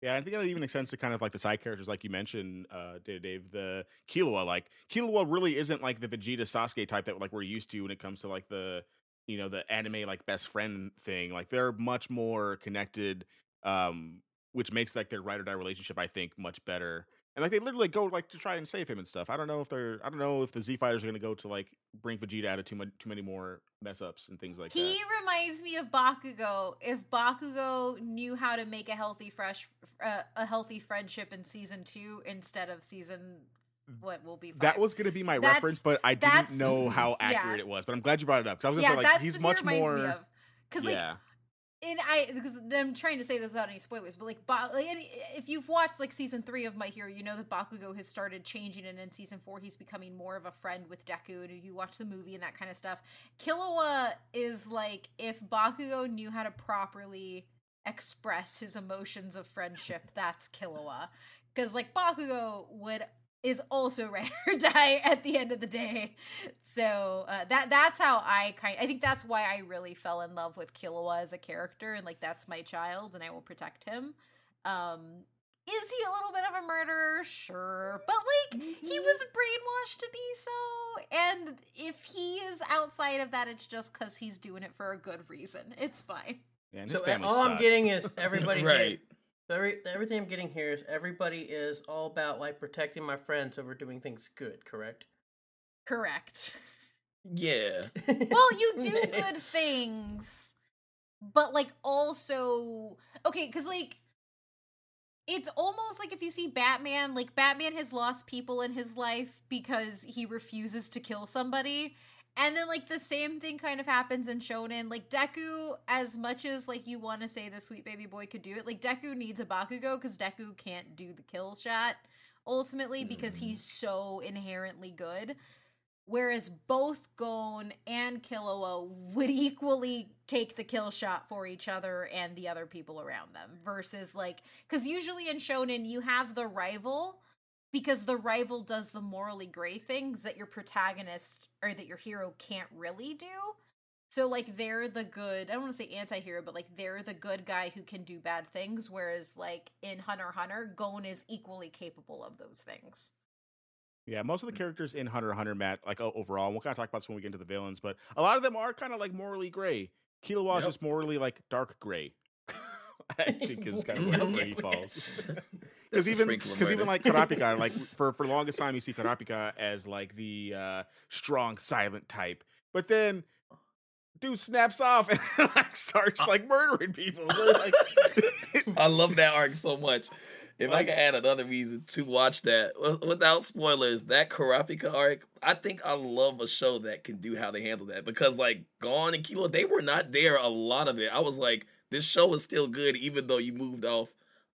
Yeah, I think that even extends to kind of like the side characters, like you mentioned, uh, Dave. The Killua, like Killua, really isn't like the Vegeta Sasuke type that like we're used to when it comes to like the you know the anime like best friend thing. Like they're much more connected, um, which makes like their ride or die relationship, I think, much better and like they literally go like to try and save him and stuff. I don't know if they're I don't know if the Z fighters are gonna go to like bring Vegeta out of too much too many more mess ups and things like he that. He reminds me of Bakugo. If Bakugo knew how to make a healthy fresh uh, a healthy friendship in season two instead of season what will be five. that was gonna be my that's, reference, but I didn't know how accurate yeah. it was. But I'm glad you brought it up because I was gonna yeah, say like he's much more because like and I because I'm trying to say this without any spoilers, but like, ba- like if you've watched like season three of My Hero, you know that Bakugo has started changing, and in season four he's becoming more of a friend with Deku. And you watch the movie and that kind of stuff, Killua is like if Bakugo knew how to properly express his emotions of friendship, that's Killua. Because like Bakugo would is also [laughs] ride or die at the end of the day. So uh, that that's how I kind. I think that's why I really fell in love with Killua as a character, and like that's my child, and I will protect him. Um, is he a little bit of a murderer? Sure, but like he Mm-hmm. was brainwashed to be so, and if he is outside of that, it's just because he's doing it for a good reason. It's fine. Yeah, and So family all I'm getting is [laughs] everybody right. Here. So every, everything I'm getting here is everybody is all about like protecting my friends over doing things good, correct? Correct. Yeah. well, you [laughs] do good things, but like also okay, because like it's almost like if you see Batman, like Batman has lost people in his life because he refuses to kill somebody. And then like the same thing kind of happens in Shonen. Like Deku, as much as like you want to say the sweet baby boy could do it, like Deku needs a Bakugo because Deku can't do the kill shot ultimately hmm. because he's so inherently good. Whereas both Gon and Killua would equally take the kill shot for each other and the other people around them. Versus like, because usually in Shonen you have the rival because the rival does the morally gray things that your protagonist or that your hero can't really do. So like they're the good, I don't want to say anti-hero, but like they're the good guy who can do bad things whereas like in Hunter x Hunter, Gon is equally capable of those things. Yeah, most of the mm. characters in Hunter x Hunter, Matt, like overall, and we'll kind of talk about this when we get into the villains, but a lot of them are kind of like morally gray. Killua is Yep. just morally like dark gray. [laughs] I think is kind of where, where he falls. [laughs] Because even because even like Kurapika, [laughs] like for for the longest time, you see Kurapika as like the uh, strong, silent type, but then dude snaps off and like starts like murdering people. Like, I love that arc so much. If I could add another reason to watch that without spoilers, that Kurapika arc, I think I love a show that can do how they handle that because like Gon and Killua, they were not there a lot of it. I was like, this show is still good even though you moved off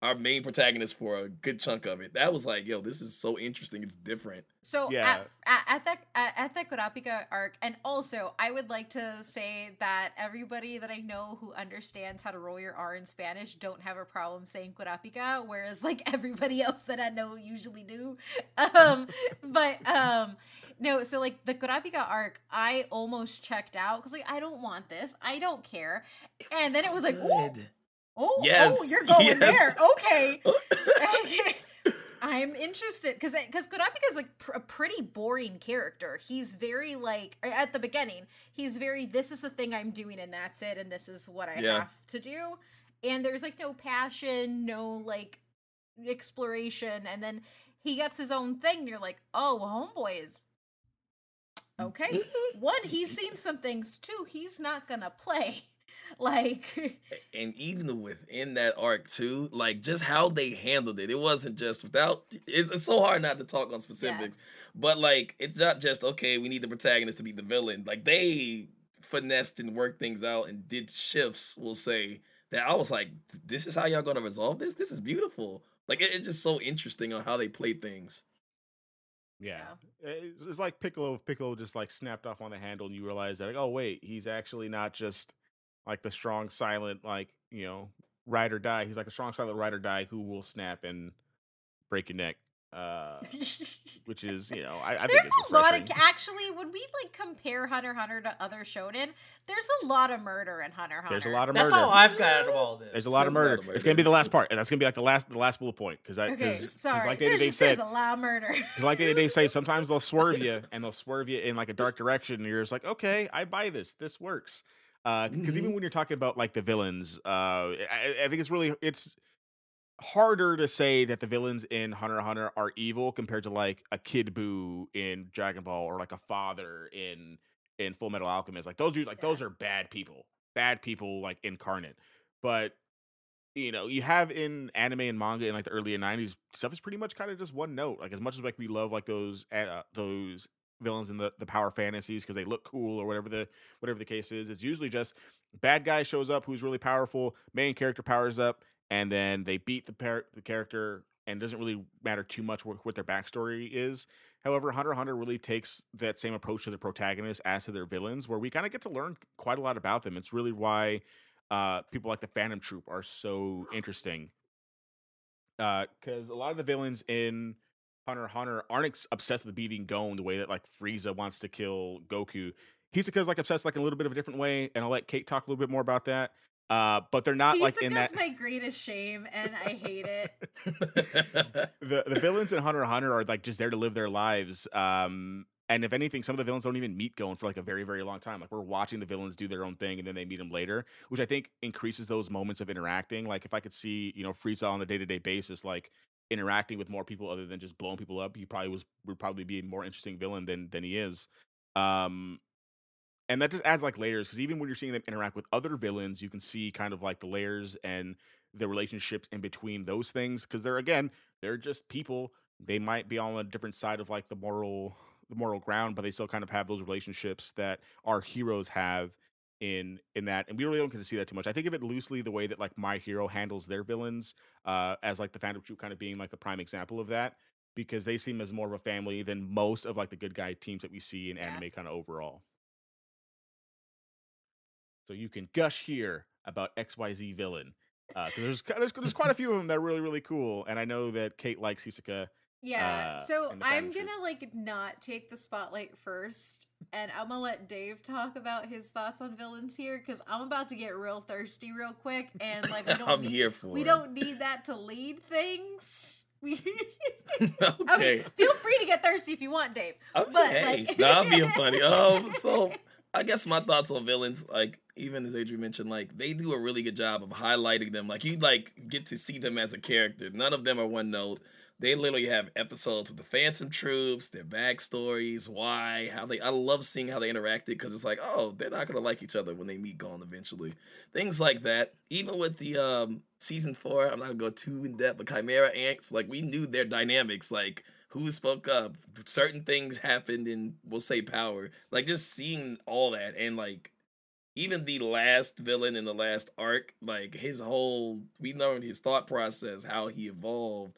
our main protagonist for a good chunk of it. That was like, yo, this is so interesting. It's different. So Yeah. at, at, at that at, at the Kurapika arc, and also I would like to say that everybody that I know who understands how to roll your R in Spanish don't have a problem saying Kurapika, whereas like [laughs] everybody else that I know usually do. [laughs] Um, but um, no, so like the Kurapika arc, I almost checked out because like I don't want this, I don't care, and then it was like, Good. oh, oh, you're [laughs] going yes. there, okay. [laughs] [laughs] I'm interested because because is like pr- a pretty boring character. He's very like at the beginning, he's very this is the thing I'm doing and that's it and this is what I Yeah. have to do. And there's like no passion, no like exploration, and then he gets his own thing. And you're like, oh, homeboy is okay. One, he's seen some things. Two, he's not gonna play. [laughs] Like and even within that arc too, like just how they handled it, it wasn't just without. It's, it's so hard not to talk on specifics, but like it's not just okay. We need the protagonist to be the villain. Like they finessed and worked things out and did shifts. We'll say that I was like, this is how y'all gonna resolve this. This is beautiful. Like it- it's just so interesting on how they play things. Yeah. Eh, it's, it's like Piccolo. If Piccolo just like snapped off on the handle, and you realize that, like, oh wait, he's actually not just like the strong, silent, like you know, ride or die. He's like a strong, silent ride or die who will snap and break your neck. Uh, which is, you know, I, I think there's it's a lot of actually when we like compare Hunter Hunter to other shonen, there's a lot of murder in Hunter Hunter. There's a lot of murder. That's murder. all I've got out of all this. There's a lot of There's a lot murder. It's gonna be the last part, and that's gonna be like the last, the last bullet point. Because Okay, because sorry. like there's, Dave just, said, there's a lot of murder. [laughs] Because like they, they say, sometimes they'll [laughs] swerve you and they'll swerve you in like a dark direction, and you're just like, okay, I buy this. This works. Because Mm-hmm. even when you're talking about like the villains, uh, I, I think it's really it's harder to say that the villains in Hunter x Hunter are evil compared to like a Kid Buu in Dragon Ball or like a father in in Full Metal Alchemist. Like those dudes, like those are bad people, bad people like incarnate. But you know, you have in anime and manga in like the early '90s, stuff is pretty much kind of just one note. Like as much as like we love like those uh, those villains in the, the power fantasies because they look cool or whatever the whatever the case is. It's usually just bad guy shows up who's really powerful, main character powers up, and then they beat the par- the character, and doesn't really matter too much what, what their backstory is. However, Hunter Hunter really takes that same approach to the protagonist as to their villains, where we kind of get to learn quite a lot about them. It's really why uh, people like the Phantom Troupe are so interesting. Because uh, a lot of the villains in Hunter Hunter aren't obsessed with beating Gon the way that like Frieza wants to kill Goku. Hisoka's like obsessed like a little bit of a different way, and I'll let Kate talk a little bit more about that. Uh, but they're not like in that. my greatest shame, and I hate it. [laughs] the the villains in Hunter Hunter are like just there to live their lives. Um, and if anything, some of the villains don't even meet Gon for like a very very long time. Like we're watching the villains do their own thing, and then they meet him later, which I think increases those moments of interacting. Like if I could see you know Frieza on a day to day basis, like interacting with more people other than just blowing people up, he probably was would probably be a more interesting villain than than he is. Um, and that just adds like layers because even when you're seeing them interact with other villains, you can see kind of like the layers and the relationships in between those things because they're again they're just people. They might be on a different side of like the moral the moral ground, but they still kind of have those relationships that our heroes have in in that and we really don't get to see that too much i think of it loosely the way that like my hero handles their villains uh as like the phantom troupe kind of being like the prime example of that because they seem as more of a family than most of like the good guy teams that we see in yeah. anime kind of overall so you can gush here about XYZ villain. Uh, because there's, there's there's quite a few of them that are really really cool, and I know that Kate likes Hisoka. Yeah, uh, so I'm gonna like not take the spotlight first, and I'm gonna let Dave talk about his thoughts on villains here because I'm about to get real thirsty real quick, and like we [laughs] don't I'm need, here for we it. don't need that to lead things. [laughs] [laughs] okay. I mean, feel free to get thirsty if you want, Dave. Okay. But, like... nah, I'm being funny. Um, so I guess my thoughts on villains, like even as Adrian mentioned, like they do a really good job of highlighting them. Like you like get to see them as a character. None of them are one note. They literally have episodes with the Phantom Troupes, their backstories, why, how they. I love seeing how they interacted because it's like, oh, they're not gonna like each other when they meet Gon eventually. Things like that. Even with the um season four, I'm not gonna go too in depth, but Chimera Ants, like we knew their dynamics, like who spoke up certain things happened in we'll say power like just seeing all that and like even the last villain in the last arc like his whole we learned his thought process how he evolved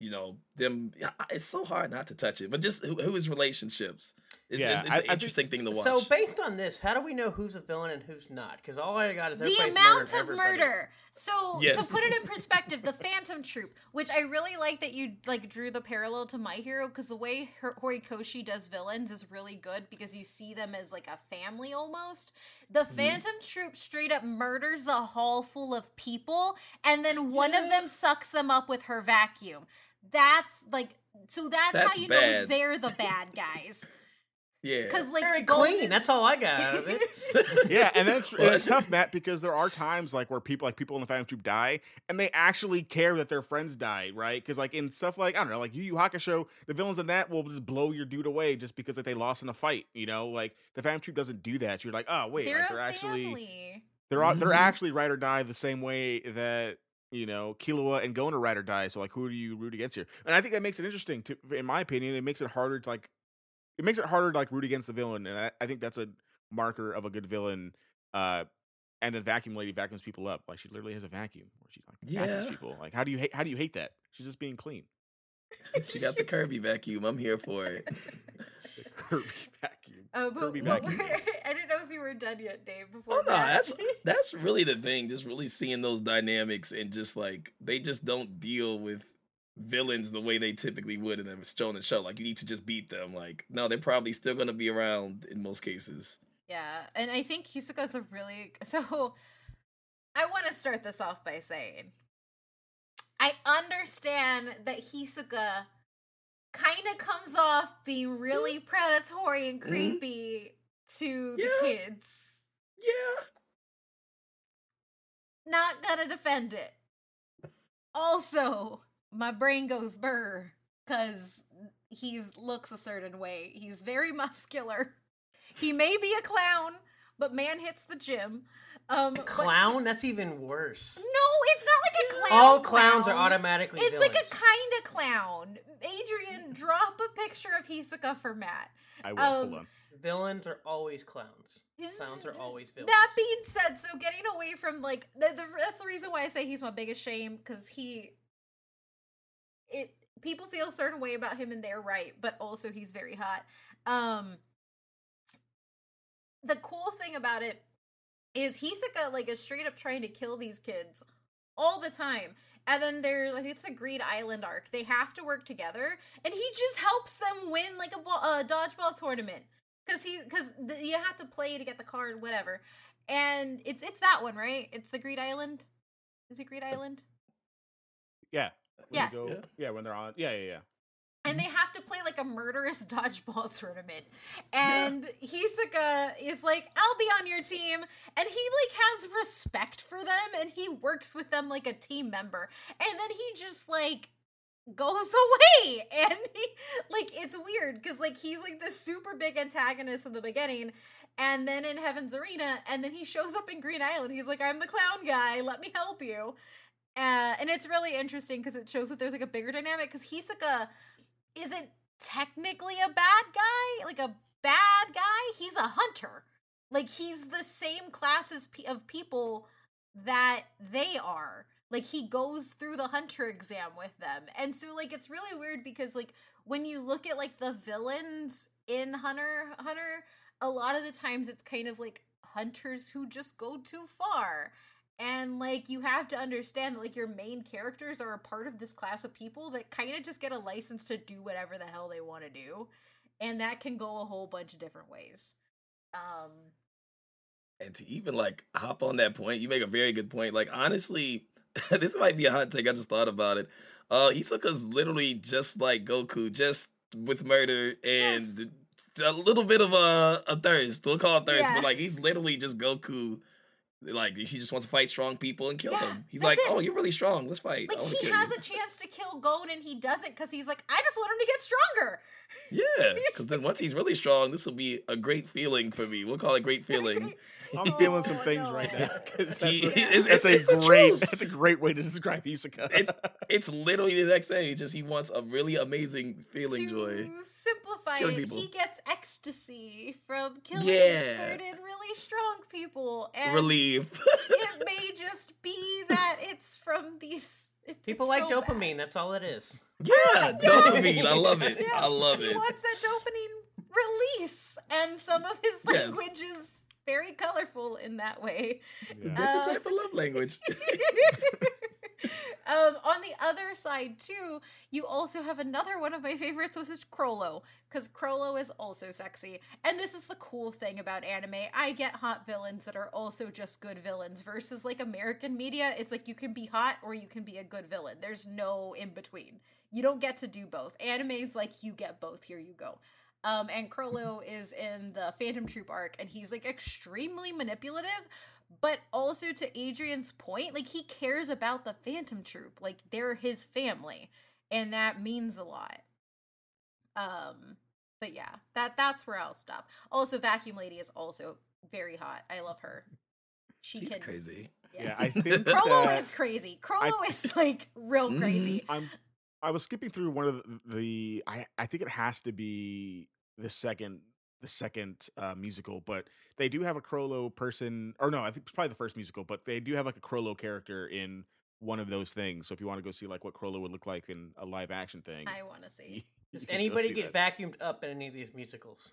you know them it's so hard not to touch it but just who, who his relationships it's, yeah, it's, it's I, an interesting think, thing to watch. So based on this, how do we know who's a villain and who's not? Because all I got is the amount of murder. So yes. to put it in perspective, the Phantom Troupe, which I really like that you like drew the parallel to My Hero, because the way Horikoshi does villains is really good because you see them as like a family almost. The mm-hmm. Phantom mm. Troupe straight up murders a hall full of people, and then one yeah. of them sucks them up with her vacuum. That's like so. That's, that's how you bad. know they're the [laughs] bad guys. Yeah, because like very golden... clean. That's all I got out of it. [laughs] yeah, and that's it's tough, Matt, because there are times like where people like people in the Phantom Troupe die, and they actually care that their friends die, right? Because like in stuff like I don't know, like Yu Yu Hakusho, the villains in that will just blow your dude away just because like, they lost in a fight. You know, like the Phantom Troupe doesn't do that. You're like, oh wait, they're, like, they're actually family. they're mm-hmm. they're actually ride or die the same way that you know, Killua and Gon are ride or die. So like, who do you root against here? And I think that makes it interesting. To, in my opinion, it makes it harder to like it makes it harder to like root against the villain, and I, I think that's a marker of a good villain. Uh, and the vacuum lady vacuums people up. Like she literally has a vacuum where she like yeah. vacuums people. Like how do you hate? How do you hate that? She's just being clean. [laughs] she got the Kirby vacuum. I'm here for it. [laughs] Kirby vacuum. Oh, but Kirby vacuum. [laughs] I didn't know if you were done yet, Dave. Before oh, no, that's [laughs] that's really the thing. Just really seeing those dynamics and just like they just don't deal with villains the way they typically would in a shonen show. Like you need to just beat them. Like no, they're probably still gonna be around in most cases. Yeah, and I think Hisoka's a really [laughs] so. I want to start this off by saying I understand that Hisoka kind of comes off being really mm. predatory and mm-hmm. creepy mm. to the yeah. kids. Yeah. Not gonna defend it. Also, my brain goes burr because he looks a certain way. He's very [laughs] muscular. He may be a clown, but man hits the gym. Um, a clown? But, That's even worse. No, it's not like a clown. All clowns clown. are automatically. It's villains. like a kind of clown. Adrian, drop a picture of Hisoka for Matt. I will. Um, hold on. Villains are always clowns. Clowns are always villains. That being said, so getting away from like the, the that's the reason why I say he's my biggest shame because he it people feel a certain way about him and they're right, but also he's very hot. Um the cool thing about it is Hisoka like is straight up trying to kill these kids all the time. And then they're like it's the Greed Island arc. They have to work together, and he just helps them win like a, ball, a dodgeball tournament because he because you have to play to get the card, whatever. And it's it's that one, right? It's the Greed Island. Is it Greed Island? Yeah. yeah. Go, yeah. Yeah. When they're on. Yeah. Yeah. Yeah and mm-hmm. they have to play like a murderous [laughs] dodgeball tournament. And yeah. Hisoka is like, I'll be on your team. And he like has respect for them and he works with them like a team member. And then he just like goes [laughs] away. And he like it's weird because like he's like this super big antagonist in the beginning. And then in Heaven's Arena, and then he shows up in Greed Island. He's like, I'm the clown guy. Let me help you. Uh, and it's really interesting because it shows that there's like a bigger dynamic because Hisoka isn't technically a bad guy, like a bad guy. He's a hunter. Like he's the same class as pe- of people that they are. Like he goes through the hunter exam with them. And so like it's really weird because like when you look at like the villains in Hunter Hunter, a lot of the times it's kind of like hunters who just go too far and like you have to understand that like your main characters are a part of this class of people that kind of just get a license to do whatever the hell they want to do. And that can go a whole bunch of different ways. Um and to even like hop on that point you make a very good point. Like honestly [laughs] this might be a hot take i just thought about it. Uh hisoka's literally just like goku just with murder and yes. a little bit of a, a thirst. We'll call it thirst yeah. but like he's literally just goku like he just wants to fight strong people and kill yeah, them. He's like, it. "Oh, you're really strong. Let's fight." Like he has you. a chance to kill Gon and he doesn't because he's like, "I just want him to get stronger." Yeah, because then once he's really strong, this will be a great feeling for me. We'll call it great [laughs] feeling. I'm feeling oh some things right now because that's, he, a, it's, it's, a great that's a great way to describe Hisoka. It, it's literally the exact same. Just he wants a really amazing feeling to joy. Simplify killing it. People. He gets ecstasy from killing yeah. certain really strong people. And Relief. it [laughs] may just be that it's from these. It's, people it's like dopamine. Bad. That's all it is. [laughs] Yeah, dopamine. I love it. Yeah. I love it. He wants that dopamine release, and some of his languages. yes. Is very colorful in that way. Yeah. Different uh, type of love language. [laughs] um, on the other side too, you also have another one of my favorites, which is Chrollo, because Chrollo is also sexy. And this is the cool thing about anime. I get hot villains that are also just good villains versus like American media. It's like you can be hot or you can be a good villain. There's no in between. You don't get to do both. Anime's like you get both. Here you go. Um, and Chrollo is in the Phantom Troupe arc, and he's like extremely manipulative, but also to Adrian's point, like he cares about the Phantom Troupe, like they're his family, and that means a lot. Um, but yeah, that that's where I'll stop. Also, Vacuum Lady is also very hot. I love her. She She's can, crazy. Yeah, yeah I [laughs] think Chrollo that... is crazy. Chrollo I... is like real crazy. I'm I was skipping through one of the, the I I think it has to be the second the second uh, musical, but they do have a Chrollo person, or no, I think it's probably the first musical, but they do have like a Chrollo character in one of those things. So if you want to go see like what Chrollo would look like in a live action thing, I want to [laughs] see. Does anybody get that. vacuumed up in any of these musicals?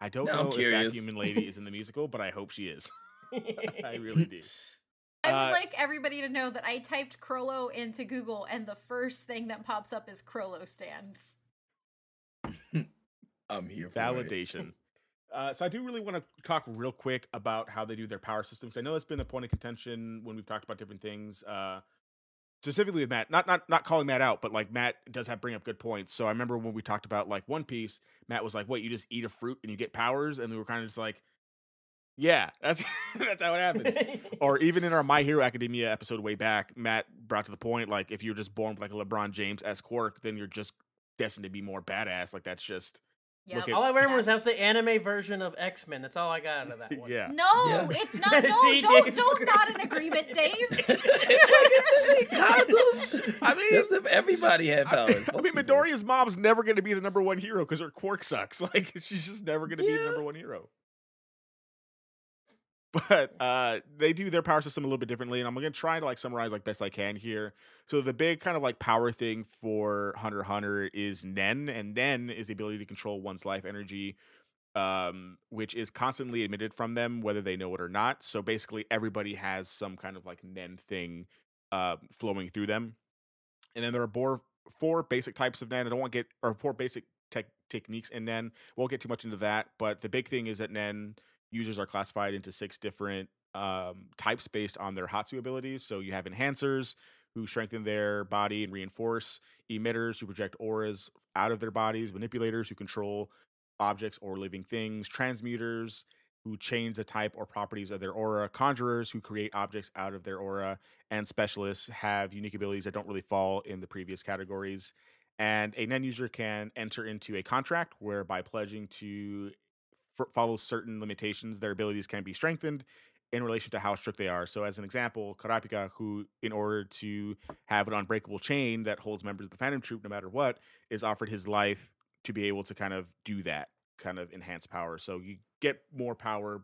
I don't know if Vacuum Lady is in the musical, but I hope she is. [laughs] I really [laughs] do. I would uh, like everybody to know that I typed Chrollo into Google, and the first thing that pops up is Chrollo stands. [laughs] I'm here for validation. [laughs] Uh, so I do really want to talk real quick about how they do their power systems. I know that's been a point of contention when we've talked about different things. Uh, specifically with Matt, not not not calling Matt out, but like Matt does have bring up good points. So I remember when we talked about like One Piece, Matt was like, "Wait, you just eat a fruit and you get powers?" And we were kind of just like, yeah, that's [laughs] that's how it happens. [laughs] or even in our My Hero Academia episode way back, Matt brought to the point like if you're just born with like a LeBron James s quirk, then you're just destined to be more badass. Like that's just Yep. All I remember was that's the anime version of X Men. That's all I got out of that [laughs] one. yeah. No, yeah. it's not. No, See, don't Dave. don't not an agreement, Dave. I mean, just if everybody had powers. I mean, I mean Midoriya's mom's never going to be the number one hero because her quirk sucks. Like she's just never going to yeah. be the number one hero. But uh, they do their power system a little bit differently, and I'm gonna try to like summarize like best I can here. So the big kind of like power thing for Hunter Hunter is Nen, and Nen is the ability to control one's life energy, um, which is constantly emitted from them, whether they know it or not. So basically, everybody has some kind of like Nen thing uh, flowing through them. And then there are four, four basic types of Nen. I don't want to get or four basic tech techniques in Nen. Won't get too much into that, but the big thing is that Nen users are classified into six different um, types based on their Hatsu abilities. So you have enhancers who strengthen their body and reinforce, emitters who project auras out of their bodies, manipulators who control objects or living things, transmuters who change the type or properties of their aura, conjurers who create objects out of their aura, and specialists have unique abilities that don't really fall in the previous categories. And a Nen user can enter into a contract where by pledging to f- follows certain limitations, their abilities can be strengthened in relation to how strict they are. So, as an example, Kurapika, who, in order to have an unbreakable chain that holds members of the Phantom Troupe no matter what, is offered his life to be able to kind of do that, kind of enhance power. So, you get more power.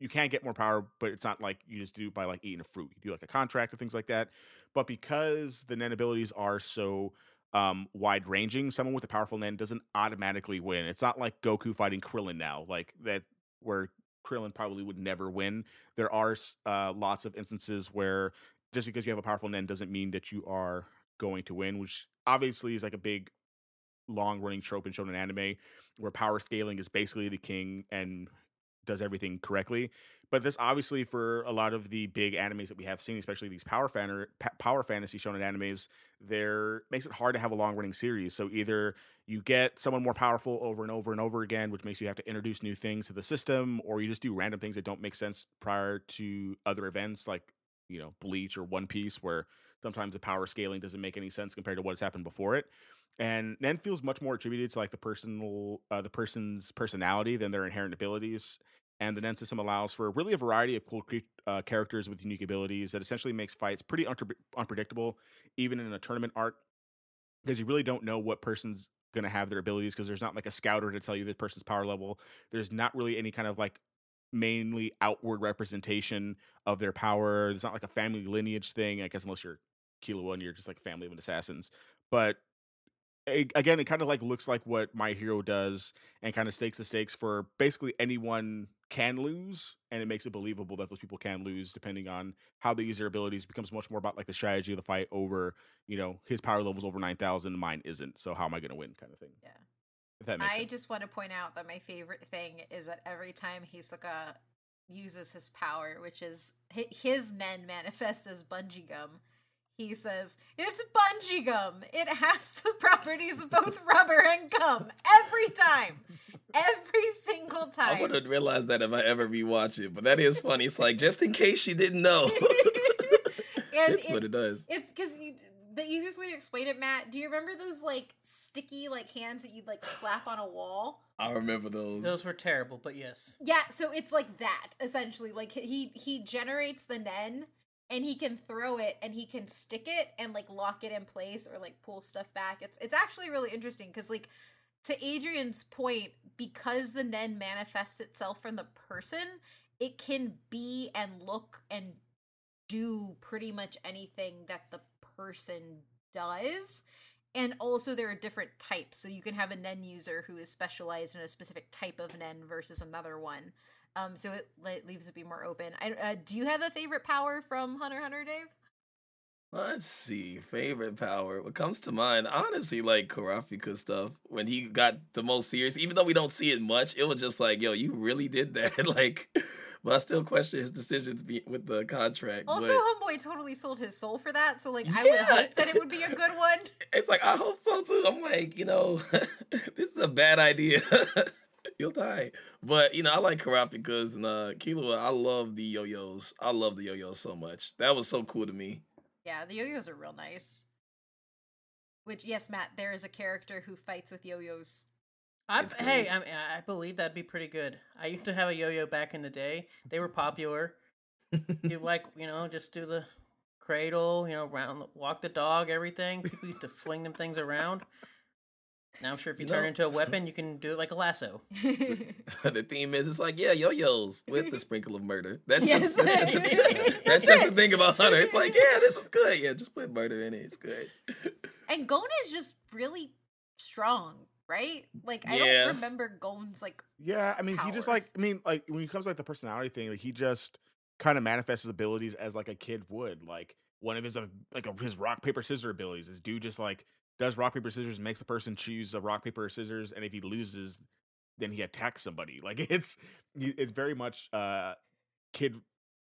You can get more power, but it's not like you just do by like eating a fruit. You do like a contract or things like that. But because the Nen abilities are so um, wide ranging, someone with a powerful Nen doesn't automatically win. It's not like Goku fighting Krillin now, like that where Krillin probably would never win. There are uh, lots of instances where just because you have a powerful Nen doesn't mean that you are going to win, which obviously is like a big long running trope in shonen anime where power scaling is basically the king and does everything correctly. But this obviously for a lot of the big animes that we have seen, especially these power fan power fantasy shonen animes, there makes it hard to have a long running series. So either you get someone more powerful over and over and over again, which makes you have to introduce new things to the system, or you just do random things that don't make sense prior to other events like you know Bleach or One Piece, where sometimes the power scaling doesn't make any sense compared to what has happened before it and Nen feels much more attributed to like the personal uh, the person's personality than their inherent abilities and the Nen system allows for really a variety of cool uh, characters with unique abilities that essentially makes fights pretty un- unpredictable, even in a tournament arc, because you really don't know what person's going to have their abilities because there's not like a scouter to tell you this person's power level. There's not really any kind of like mainly outward representation of their power. It's not like a family lineage thing, I guess, unless you're Killua and you're just like a family of assassins. But again, it kind of like looks like what My Hero does and kind of stakes the stakes for basically anyone can lose and it makes it believable that those people can lose depending on how they use their abilities it becomes much more about like the strategy of the fight over you know his power levels over 9000 mine isn't so how am i going to win kind of thing yeah I sense. just want to point out that my favorite thing is that every time Hisoka uses his power, which is his Nen manifests as bungee gum, he says, It's bungee gum. It has the properties of both rubber and gum every time. Every single time. I would have realized that if I ever rewatch it, but that is funny. It's like, just in case you didn't know. [laughs] That's [laughs] it, what it does. It's because the easiest way to explain it, Matt, do you remember those like sticky like hands that you'd like slap on a wall? I remember those. Those were terrible, but yes. Yeah, so it's like that essentially. Like he he generates the nen and he can throw it and he can stick it and like lock it in place or like pull stuff back. It's it's actually really interesting because like to Adrian's point, because the Nen manifests itself from the person, it can be and look and do pretty much anything that the person does. And also, there are different types. So you can have a Nen user who is specialized in a specific type of Nen versus another one. Um, so it, it leaves it be more open. I, uh, do you have a favorite power from Hunter Hunter, Dave? Let's see, favorite power. What comes to mind, honestly, like Kurapika stuff. When he got the most serious, even though we don't see it much, it was just like, yo, you really did that. [laughs] like, but I still question his decisions be- with the contract. Also, but... Homeboy totally sold his soul for that, so like, I would hope that it would be a good [laughs] one. It's like I hope so too. I'm like, you know, [laughs] this is a bad idea. [laughs] You'll die. But you know, I like Kurapika's and uh Killua. I love the yo-yos. I love the yo-yos so much. That was so cool to me. Yeah, the yo-yos are real nice. Which yes, Matt, there is a character who fights with yo-yos. I, hey, I, I believe that'd be pretty good. I used to have a yo-yo back in the day. They were popular. you [laughs] like, you know, just do the cradle, you know, round, walk the dog, everything. People used to fling them things around. Now I'm sure if you, you turn know, into a weapon, you can do it like a lasso. [laughs] the theme is it's like yeah, yo-yos with the sprinkle of murder. That's yes. just, that's, just, the, thing. [laughs] that's just the thing about Hunter. It's like yeah, this is good. Yeah, just put murder in it. It's good. And Gon is just really strong, right? Like I yeah. don't remember Gon's like. Yeah, I mean, he just like I mean, like when it comes to, like the personality thing, like he just kind of manifests his abilities as like a kid would. Like one of his uh, like a, his rock paper scissors abilities. This dude just like does rock paper scissors, makes the person choose a rock paper scissors, and if he loses, then he attacks somebody. [laughs] Like it's it's very much uh kid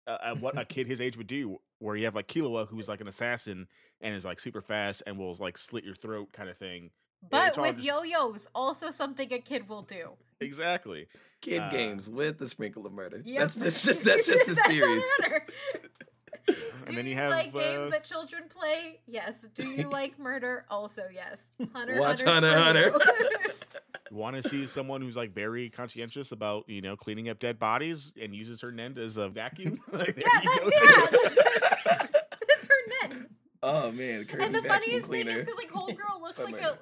uh, uh, what a kid his age would do. Where you have like Killua, who's like an assassin and is like super fast and will like slit your throat kind of thing. But with just... yo-yos, also something a kid will do. Exactly. Kid uh, games with the sprinkle of murder. Yep. That's, that's just that's just [laughs] a series. [laughs] Do [laughs] and then you, you have like uh, games that children play? Yes. Do you [laughs] like murder? Also, yes. Hunter, Watch Hunter, Hunter. Hunter. [laughs] Want to see someone who's like very conscientious about you know cleaning up dead bodies and uses her Nen as a vacuum? like, yeah, yeah. That's her Nen. Oh man, Kirby and the funniest cleaner. thing is because like homegirl looks like a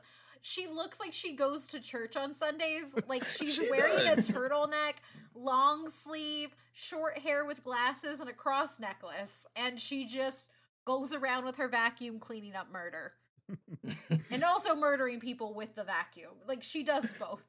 she looks like she goes to church on Sundays. Like [laughs] she's she wearing does. a turtleneck, long sleeve, short hair with glasses, and a cross necklace. And she just goes around with her vacuum cleaning up murder. [laughs] and also murdering people with the vacuum. Like she does both.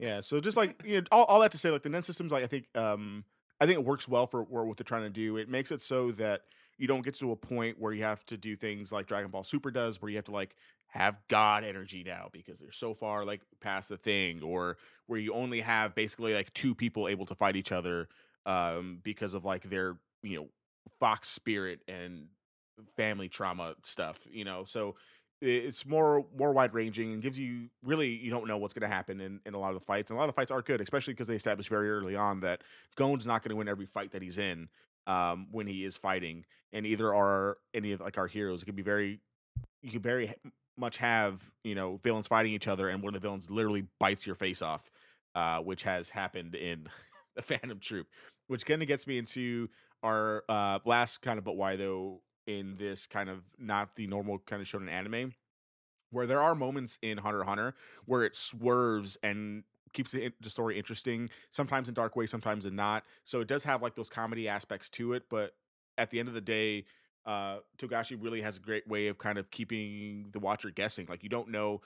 Yeah, so just like you know, all, all that to say, like the Nen systems, like I think um I think it works well for, for what they're trying to do. It makes it so that you don't get to a point where you have to do things like Dragon Ball Super does, where you have to like have God energy now because they're so far like past the thing, or where you only have basically like two people able to fight each other um, because of like their you know fox spirit and family trauma stuff, you know. So it's more more wide ranging and gives you really you don't know what's going to happen in, in a lot of the fights and a lot of the fights are good especially because they established very early on that Gon's not going to win every fight that he's in um, when he is fighting and either are any of like our heroes it can be very you can very much have you know villains fighting each other, and one of the villains literally bites your face off, uh, which has happened in [laughs] the Phantom Troupe, which kind of gets me into our uh, last kind of but why though in this kind of not the normal kind of shonen anime, where there are moments in Hunter Hunter where it swerves and keeps the, the story interesting sometimes in dark ways sometimes in not. So it does have like those comedy aspects to it but at the end of the day uh Togashi really has a great way of kind of keeping the watcher guessing. Like you don't know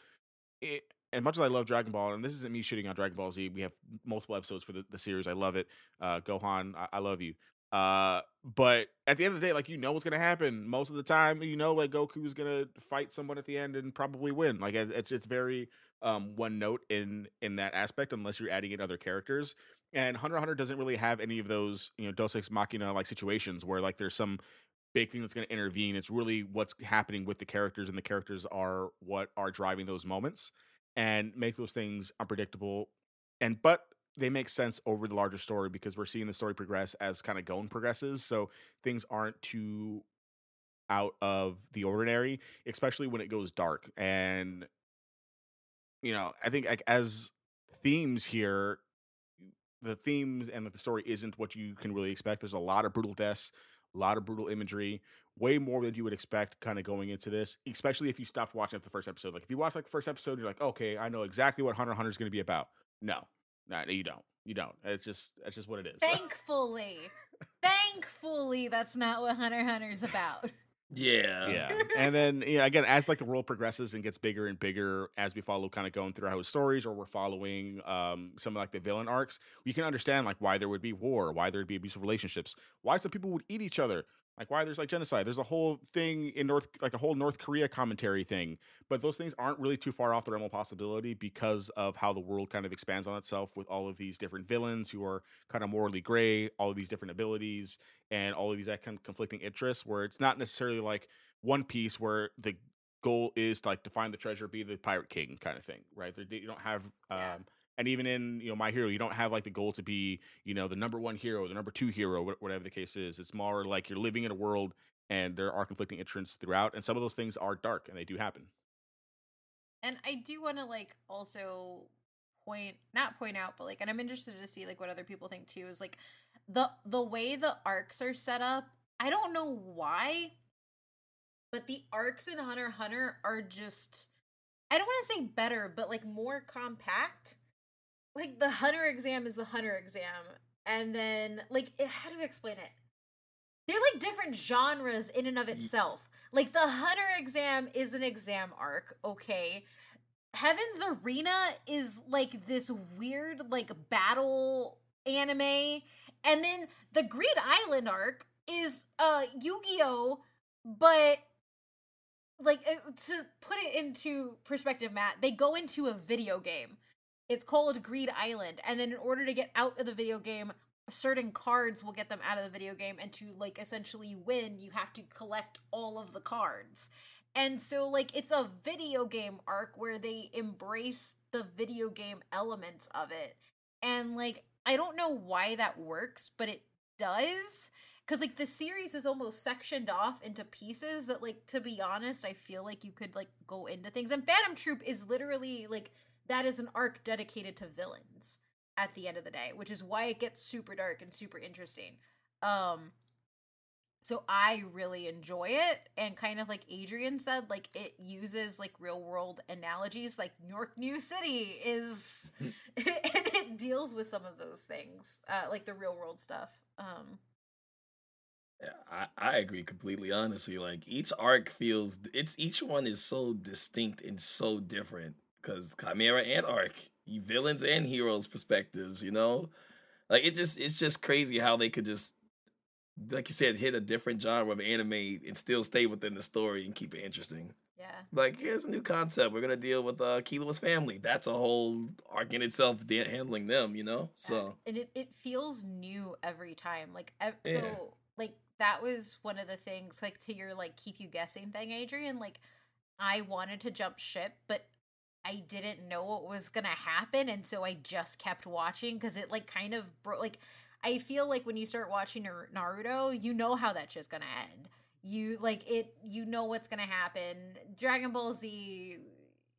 it as much as I love Dragon Ball, and this isn't me shitting on Dragon Ball Z, we have multiple episodes for the, the series. I love it. Uh Gohan, I, I love you. Uh but at the end of the day, like you know what's gonna happen. Most of the time, you know, like Goku is gonna fight someone at the end and probably win. Like it's it's very um one note in in that aspect, unless you're adding in other characters. And Hunter Hunter doesn't really have any of those, you know, Ex Machina like situations where like there's some big thing that's going to intervene. It's really what's happening with the characters, and the characters are what are driving those moments and make those things unpredictable. And but they make sense over the larger story because we're seeing the story progress as kind of Gon progresses. So things aren't too out of the ordinary, especially when it goes dark. And you know, I think like as themes here, the themes and the story isn't what you can really expect. There's a lot of brutal deaths a lot of brutal imagery, way more than you would expect kind of going into this, especially if you stopped watching the first episode. Like if you watch like the first episode, you're like, okay, I know exactly what Hunter Hunter is going to be about. No, no, you don't. You don't. It's just that's just what it is. [laughs] Thankfully, thankfully, that's not what Hunter Hunter's about. Yeah. Yeah. [laughs] and then, yeah, again, as like the world progresses and gets bigger and bigger as we follow kind of going through our stories or we're following um some of like the villain arcs, we can understand like why there would be war, why there would be abusive relationships, why some people would eat each other, like why there's like genocide? There's a whole thing in north like a whole north korea commentary thing but those things aren't really too far off the realm of possibility because of how the world kind of expands on itself with all of these different villains who are kind of morally gray all of these different abilities and all of these kind of conflicting interests where it's not necessarily like one piece where the goal is to like to find the treasure be the pirate king kind of thing right? You don't have um, yeah and even in you know my hero you don't have like the goal to be you know the number one hero the number two hero whatever the case is it's more like you're living in a world and there are conflicting interests throughout and some of those things are dark and they do happen and i do want to like also point not point out, but like and I'm interested to see like what other people think too is like the the way the arcs are set up. I don't know why, but the arcs in Hunter Hunter are just I don't want to say better, but like more compact. Like the Hunter exam is the Hunter exam, and then like it, how do I explain it? They're like different genres in and of itself. Like the Hunter exam is an exam arc, okay. Heaven's Arena is like this weird like battle anime, and then the Greed Island arc is uh Yu-Gi-Oh, but like uh, to put it into perspective, Matt, they go into a video game. It's called Greed Island, and then in order to get out of the video game, certain cards will get them out of the video game and to like essentially win you have to collect all of the cards. And so like it's a video game arc where they embrace the video game elements of it. And like i don't know why that works but it does because like the series is almost sectioned off into pieces that like to be honest i feel like you could like go into things. And phantom troupe is literally like that is an arc dedicated to villains at the end of the day, which is why it gets super dark and super interesting. Um so I really enjoy it and kind of like Adrian said like it uses like real world analogies like New York New City is [laughs] and it deals with some of those things uh like the real world stuff. Um yeah, I, I agree completely honestly like each arc feels it's each one is so distinct and so different because Chimera Ant Arc villains and heroes perspectives, you know? Like it just it's just crazy how they could just like you said, hit a different genre of anime and still stay within the story and keep it interesting. Yeah. Like here's a new concept. We're gonna deal with uh Killua's family. That's a whole arc in itself, de- handling them. You know, so and it it feels new every time. Like ev- yeah. so, like that was one of the things. Like to your like keep you guessing thing, Adrian. Like I wanted to jump ship, but I didn't know what was gonna happen, and so I just kept watching because it like kind of broke. Like I feel like when you start watching Naruto, you know how that shit's gonna end. You like it. You know what's gonna happen. Dragon Ball Z.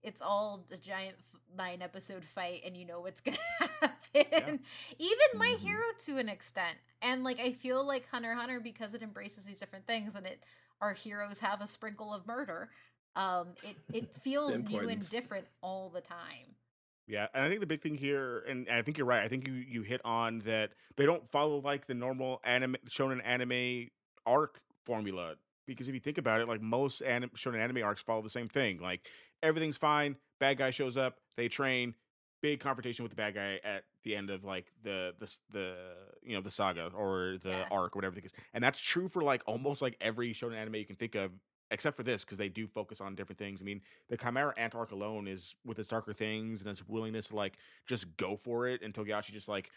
It's all a giant nine episode fight, and you know what's [laughs] gonna happen. Yeah. Even My mm-hmm. Hero to an extent, and like I feel like Hunter Hunter because it embraces these different things, and it our heroes have a sprinkle of murder um, it it feels new and different all the time. Yeah, and I think the big thing here, and I think you're right. I think you you hit on that they don't follow like the normal anime shonen anime arc formula because if you think about it, like most anim- shonen anime arcs follow the same thing. Like everything's fine, bad guy shows up, they train, big confrontation with the bad guy at the end of like the the the you know the saga or the yeah. arc or whatever it is, and that's true for like almost like every shonen anime you can think of except for this because they do focus on different things. I mean, the Chimera Ant arc alone is with its darker things and its willingness to like just go for it, and Togashi just like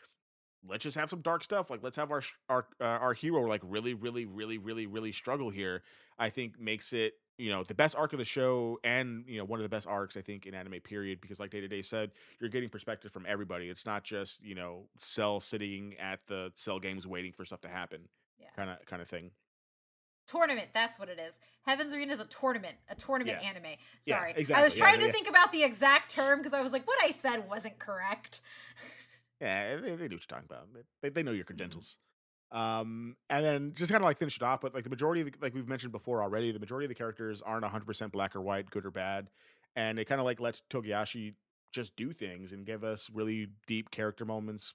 let's just have some dark stuff. Like let's have our our uh, our hero like really, really, really, really, really struggle here. I think makes it you know the best arc of the show and you know one of the best arcs I think in anime period because like day to day said you're getting perspective from everybody. It's not just you know Cell sitting at the Cell games waiting for stuff to happen. Kind of kind of thing tournament that's what it is. Heaven's arena is a tournament a tournament yeah. anime. Sorry yeah, exactly. i was trying yeah, to think about the exact term because i was like what i said wasn't correct. [laughs] Yeah they, they know what you're talking about. They, they know your mm-hmm. credentials. Um and then just kind of like finish it off but like the majority of the, like we've mentioned before already the majority of the characters aren't 100% black or white good or bad and it kind of like lets togashi just do things and give us really deep character moments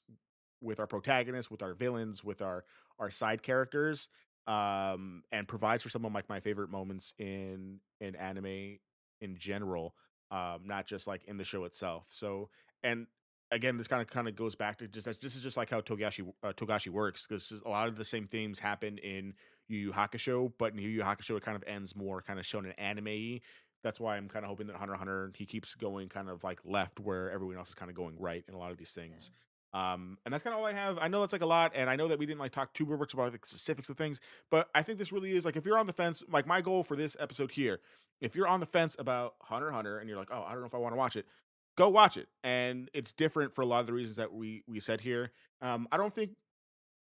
with our protagonists with our villains with our our side characters um, and provides for some of like my favorite moments in in anime in general, um, not just like in the show itself. So, and again, this kind of kind of goes back to just this is just like how Togashi uh, Togashi works because a lot of the same themes happen in Yu Yu Hakusho, but in Yu Yu Hakusho it kind of ends more kind of shonen anime. That's why I'm kind of hoping that Hunter Hunter he keeps going kind of like left where everyone else is kind of going right in a lot of these things. Um, and that's kind of all I have. I know that's like a lot, and I know that we didn't like talk too much about the specifics of things, but I think this really is like if you're on the fence, like my goal for this episode here, if you're on the fence about Hunter Hunter and you're like, oh, I don't know if I want to watch it, go watch it. And it's different for a lot of the reasons that we we said here. Um, I don't think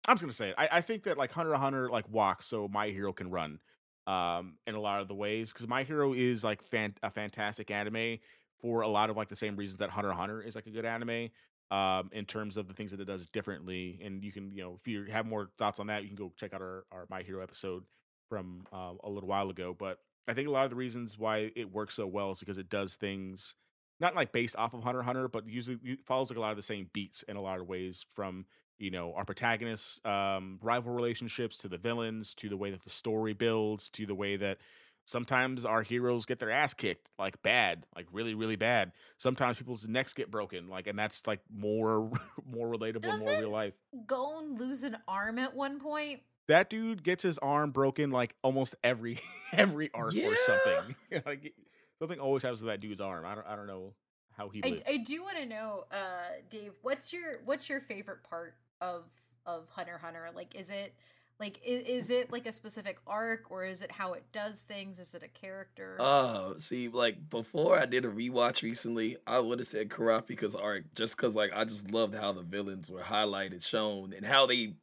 I'm just gonna say it. I, I think that like Hunter Hunter like walks so my hero can run um in a lot of the ways because my hero is like fan- a fantastic anime for a lot of like the same reasons that Hunter Hunter is like a good anime um, in terms of the things that it does differently. And you can, you know, if you have more thoughts on that, you can go check out our, our My Hero episode from uh, a little while ago. But I think a lot of the reasons why it works so well is because it does things not like based off of Hunter Hunter, but usually follows like a lot of the same beats in a lot of ways from you know our protagonists um rival relationships to the villains to the way that the story builds to the way that sometimes our heroes get their ass kicked like bad like really really bad. Sometimes people's necks get broken like and that's like more [laughs] more relatable Doesn't more real life. Gon lose an arm at one point? That dude gets his arm broken like almost every [laughs] every arc Yeah. or something. [laughs] Like something always happens to that dude's arm. I don't i don't know how he I, I do want to know uh dave what's your what's your favorite part of of hunter hunter? Like is it like is, is it like a specific arc or is it how it does things is it a character Uh, see, like before I did a rewatch recently, I would have said Kurapika's arc just because, like, I just loved how the villains were highlighted, shown, and how they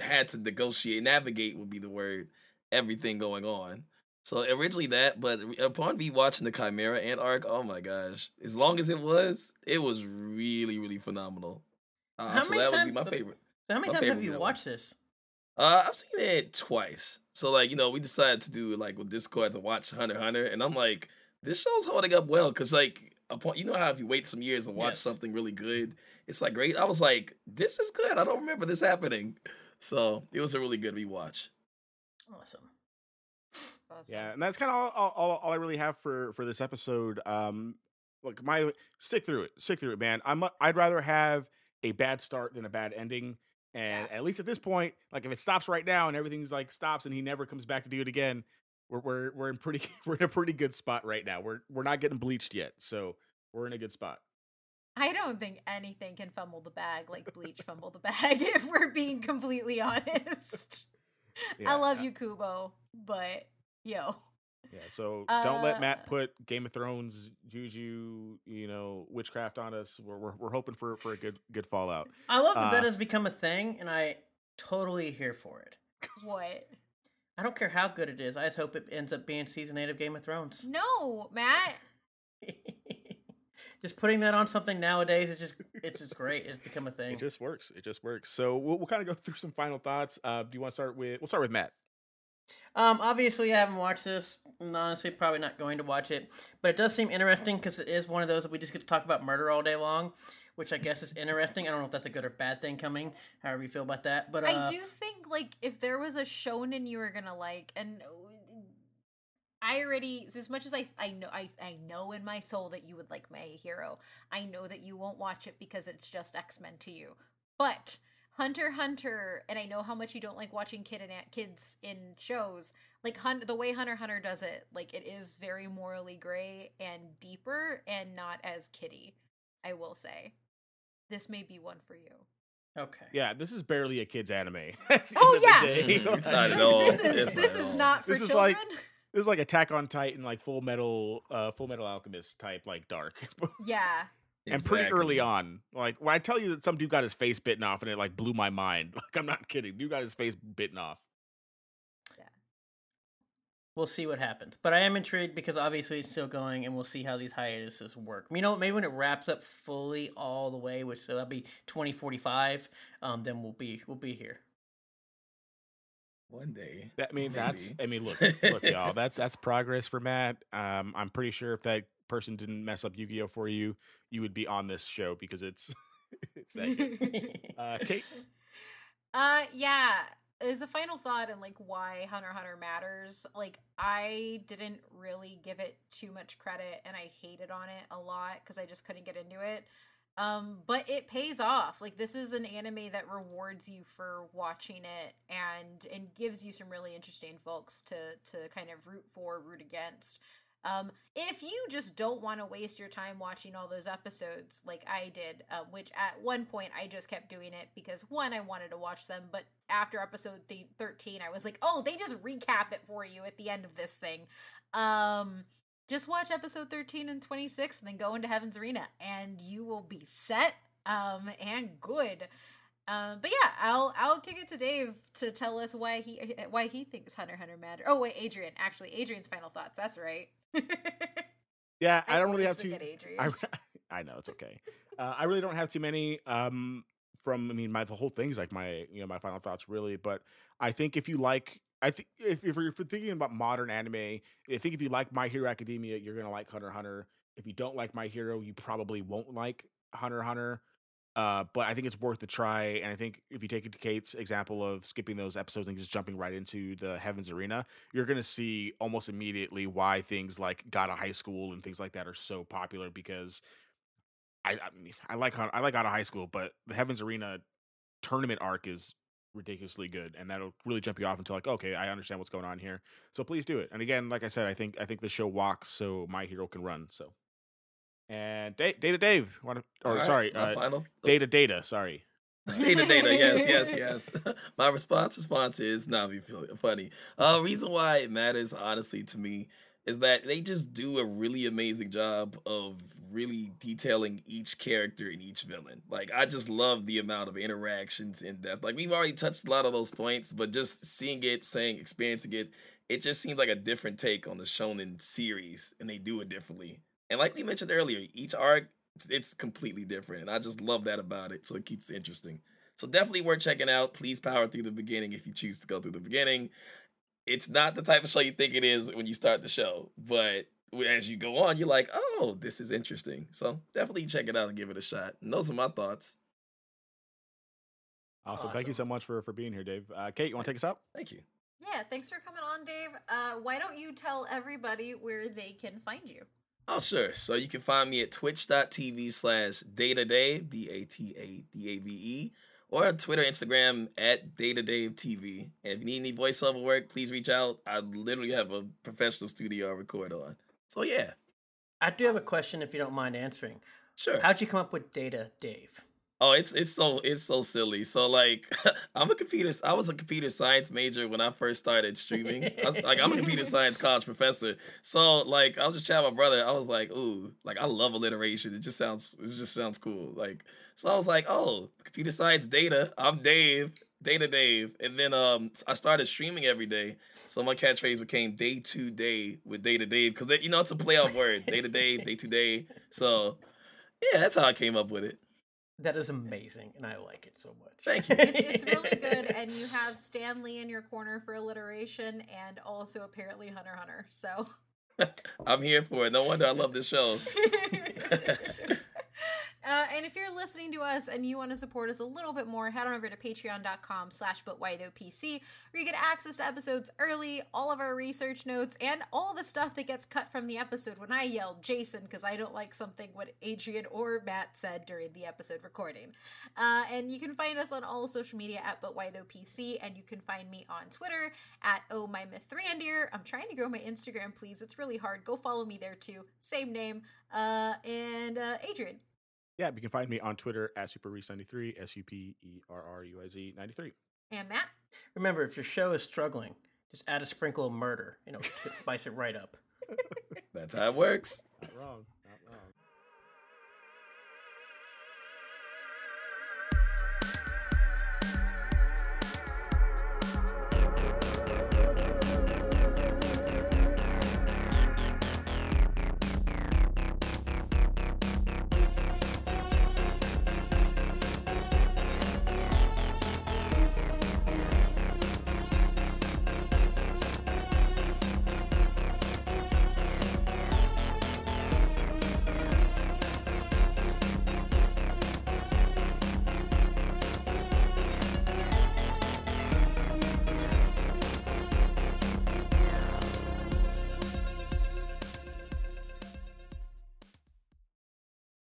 had to negotiate, navigate would be the word, everything going on. So originally that, but upon me watching the Chimera Ant arc, oh my gosh, as long as it was, it was really, really phenomenal. Uh, how so many that would times- be my favorite. So how many My times have you villain. watched this? Uh, I've seen it twice. So like, you know, we decided to do like with Discord to watch Hunter Hunter, and I'm like, this show's holding up well because like, upon you know how if you wait some years and watch Yes. something really good, it's like great. I was like, this is good. I don't remember this happening, so it was a really good rewatch. Awesome. Awesome. Yeah, and that's kind of all, all, all, all I really have for for this episode. Um, look, my stick through it, stick through it, man. I'm a- I'd rather have a bad start than a bad ending. And Yeah. at least at this point, like if it stops right now and everything's like stops and he never comes back to do it again, we're we're we're in pretty [laughs] we're in a pretty good spot right now. We're we're not getting bleached yet, so we're in a good spot. I don't think anything can fumble the bag like Bleach fumble the bag, [laughs] if we're being completely [laughs] honest. Yeah, I love uh, you, Kubo, but yo. Yeah, so don't let Uh, Matt put Game of Thrones juju, you know, witchcraft on us. We're we're, we're hoping for for a good good fallout. I love that that Uh, has become a thing, and I totally here for it. What? I don't care how good it is. I just hope it ends up being season eight of Game of Thrones. No, Matt. [laughs] just putting that on something nowadays is just it's just great. It's become a thing. It just works. It just works. So we'll, we'll kind of go through some final thoughts. Uh, do you want to start with? We'll start with Matt. Um, obviously, I haven't watched this. and honestly, probably not going to watch it. But it does seem interesting because it is one of those that we just get to talk about murder all day long, which I guess is interesting. I don't know if that's a good or bad thing coming. However you feel about that, but uh, I do think like if there was a shonen you were gonna like, and I already as much as I I know I I know in my soul that you would like My Hero. I know that you won't watch it because it's just X Men to you, but. Hunter Hunter, and I know how much you don't like watching kid and kids in shows. Like Hun- the way Hunter Hunter does it, like it is very morally gray and deeper, and not as kiddie. I will say, this may be one for you. okay. Yeah, this is barely a kids anime. [laughs] Oh, yeah. [laughs] It's not at all. this is It's this not is not for This is children. like- This is like Attack on Titan, like Full Metal, uh, Full Metal Alchemist type, like dark, [laughs] yeah, and pretty early on. Like when I tell you that some dude got his face bitten off, and it like blew my mind. [laughs] Like I'm not kidding. Dude got his face bitten off. Yeah. We'll see what happens. But I am intrigued because obviously it's still going, and we'll see how these hiatuses work. You know, maybe when it wraps up fully all the way, which so that'll be twenty forty five, um, then we'll be we'll be here. One day. That, I mean, that's. I mean, look, look, [laughs] y'all. That's that's progress for Matt. Um, I'm pretty sure if that person didn't mess up Yu-Gi-Oh for you, you would be on this show because it's [laughs] it's that good. [laughs] Uh, Kate, uh, yeah. As a final thought and like why Hunter Hunter matters, like I didn't really give it too much credit, and I hated on it a lot because I just couldn't get into it. Um, but it pays off. Like this is an anime that rewards you for watching it and and gives you some really interesting folks to to kind of root for, root against. Um, if you just don't want to waste your time watching all those episodes like I did, uh, which at one point I just kept doing it because one, I wanted to watch them, but after episode th- 13, I was like, oh, they just recap it for you at the end of this thing. Um, just watch episode 13 and 26 and then go into Heaven's Arena and you will be set um, and good. Um, but yeah, I'll I'll kick it to Dave to tell us why he why he thinks Hunter Hunter matter. Oh wait, Adrian. Actually, Adrian's final thoughts. That's right. [laughs] Yeah, I, I don't really have to. I, I know it's okay. Uh, I really don't have too many. Um, from I mean, my the whole thing's like my you know my final thoughts really, but I think if you like, I think if if if you're thinking about modern anime, I think if you like My Hero Academia, you're gonna like Hunter Hunter. If you don't like My Hero, you probably won't like Hunter Hunter. Uh, but I think it's worth the try. And I think if you take it to Kate's example of skipping those episodes and just jumping right into the Heavens Arena, you're going to see almost immediately why things like God of High School and things like that are so popular because I I, mean, I like I like God of High School, but the Heavens Arena tournament arc is ridiculously good, and that'll really jump you off into like, okay, I understand what's going on here. So please do it. And again, like I said, I think I think the show walks so my hero can run. So and Data Dave, or right, sorry, uh, final. Data Data, sorry. [laughs] [laughs] data data yes yes yes. [laughs] My response response is not be funny. Uh reason why it matters honestly to me is that they just do a really amazing job of really detailing each character and each villain. Like i just love the amount of interactions in depth. Like we've already touched a lot of those points but just seeing it saying experiencing it it just seems like a different take on the shonen series and they do it differently and like we mentioned earlier, each arc it's completely different. And I just love that about it. So it keeps it interesting. So definitely worth checking out. Please power through the beginning if you choose to go through the beginning. It's not the type of show you think it is when you start the show, but as you go on, you're like, oh, this is interesting. So definitely check it out and give it a shot. And those are my thoughts. Awesome. awesome. Thank you so much for for being here, Dave. Uh, Kate, you want to take us out? Thank you. Yeah, thanks for coming on, Dave. Uh, why don't you tell everybody where they can find you? Oh, sure. So you can find me at twitch.tv slash datadave, D A T A D A V E, or on Twitter, Instagram at day to day TV. And if you need any voiceover work, please reach out. I literally have a professional studio I record on. So yeah. I do have a question if you don't mind answering. Sure. How'd you come up with Data Dave? Oh, it's it's so it's so silly. So like, [laughs] I'm a computer. I was a computer science major when I first started streaming. Was, like, I'm a computer science [laughs] college professor. So like, I was just chatting with my brother. I was like, ooh, like I love alliteration. It just sounds it just sounds cool. Like, so I was like, oh, computer science data. I'm Dave, Data Dave, and then um, I started streaming every day. So my catchphrase became day to day with Data Dave because you know it's a play off words. Day to day, day to day. So yeah, that's how I came up with it. That is amazing, and I like it so much. Thank [laughs] you. It, it's really good, and you have Stan Lee in your corner for alliteration, and also apparently Hunter Hunter. So [laughs] I'm here for it. No wonder I love this show. [laughs] Uh, and if you're listening to us and you want to support us a little bit more, head on over to patreon.com slash butwhythoughpc, where you get access to episodes early, all of our research notes, and all the stuff that gets cut from the episode when I yelled Jason because I don't like something what Adrian or Matt said during the episode recording. Uh, and you can find us on all social media at butwhythoughpc, and you can find me on Twitter at oh my. I'm trying to grow my Instagram, please. It's really hard. Go follow me there too. Same name. Uh, and uh, Adrian. Yeah, you can find me on Twitter at SuperRuiz93, S U P E R R U I Z 93. And Matt? Remember, if your show is struggling, just add a sprinkle of murder and it'll spice it right up. [laughs] That's how it works. Not wrong.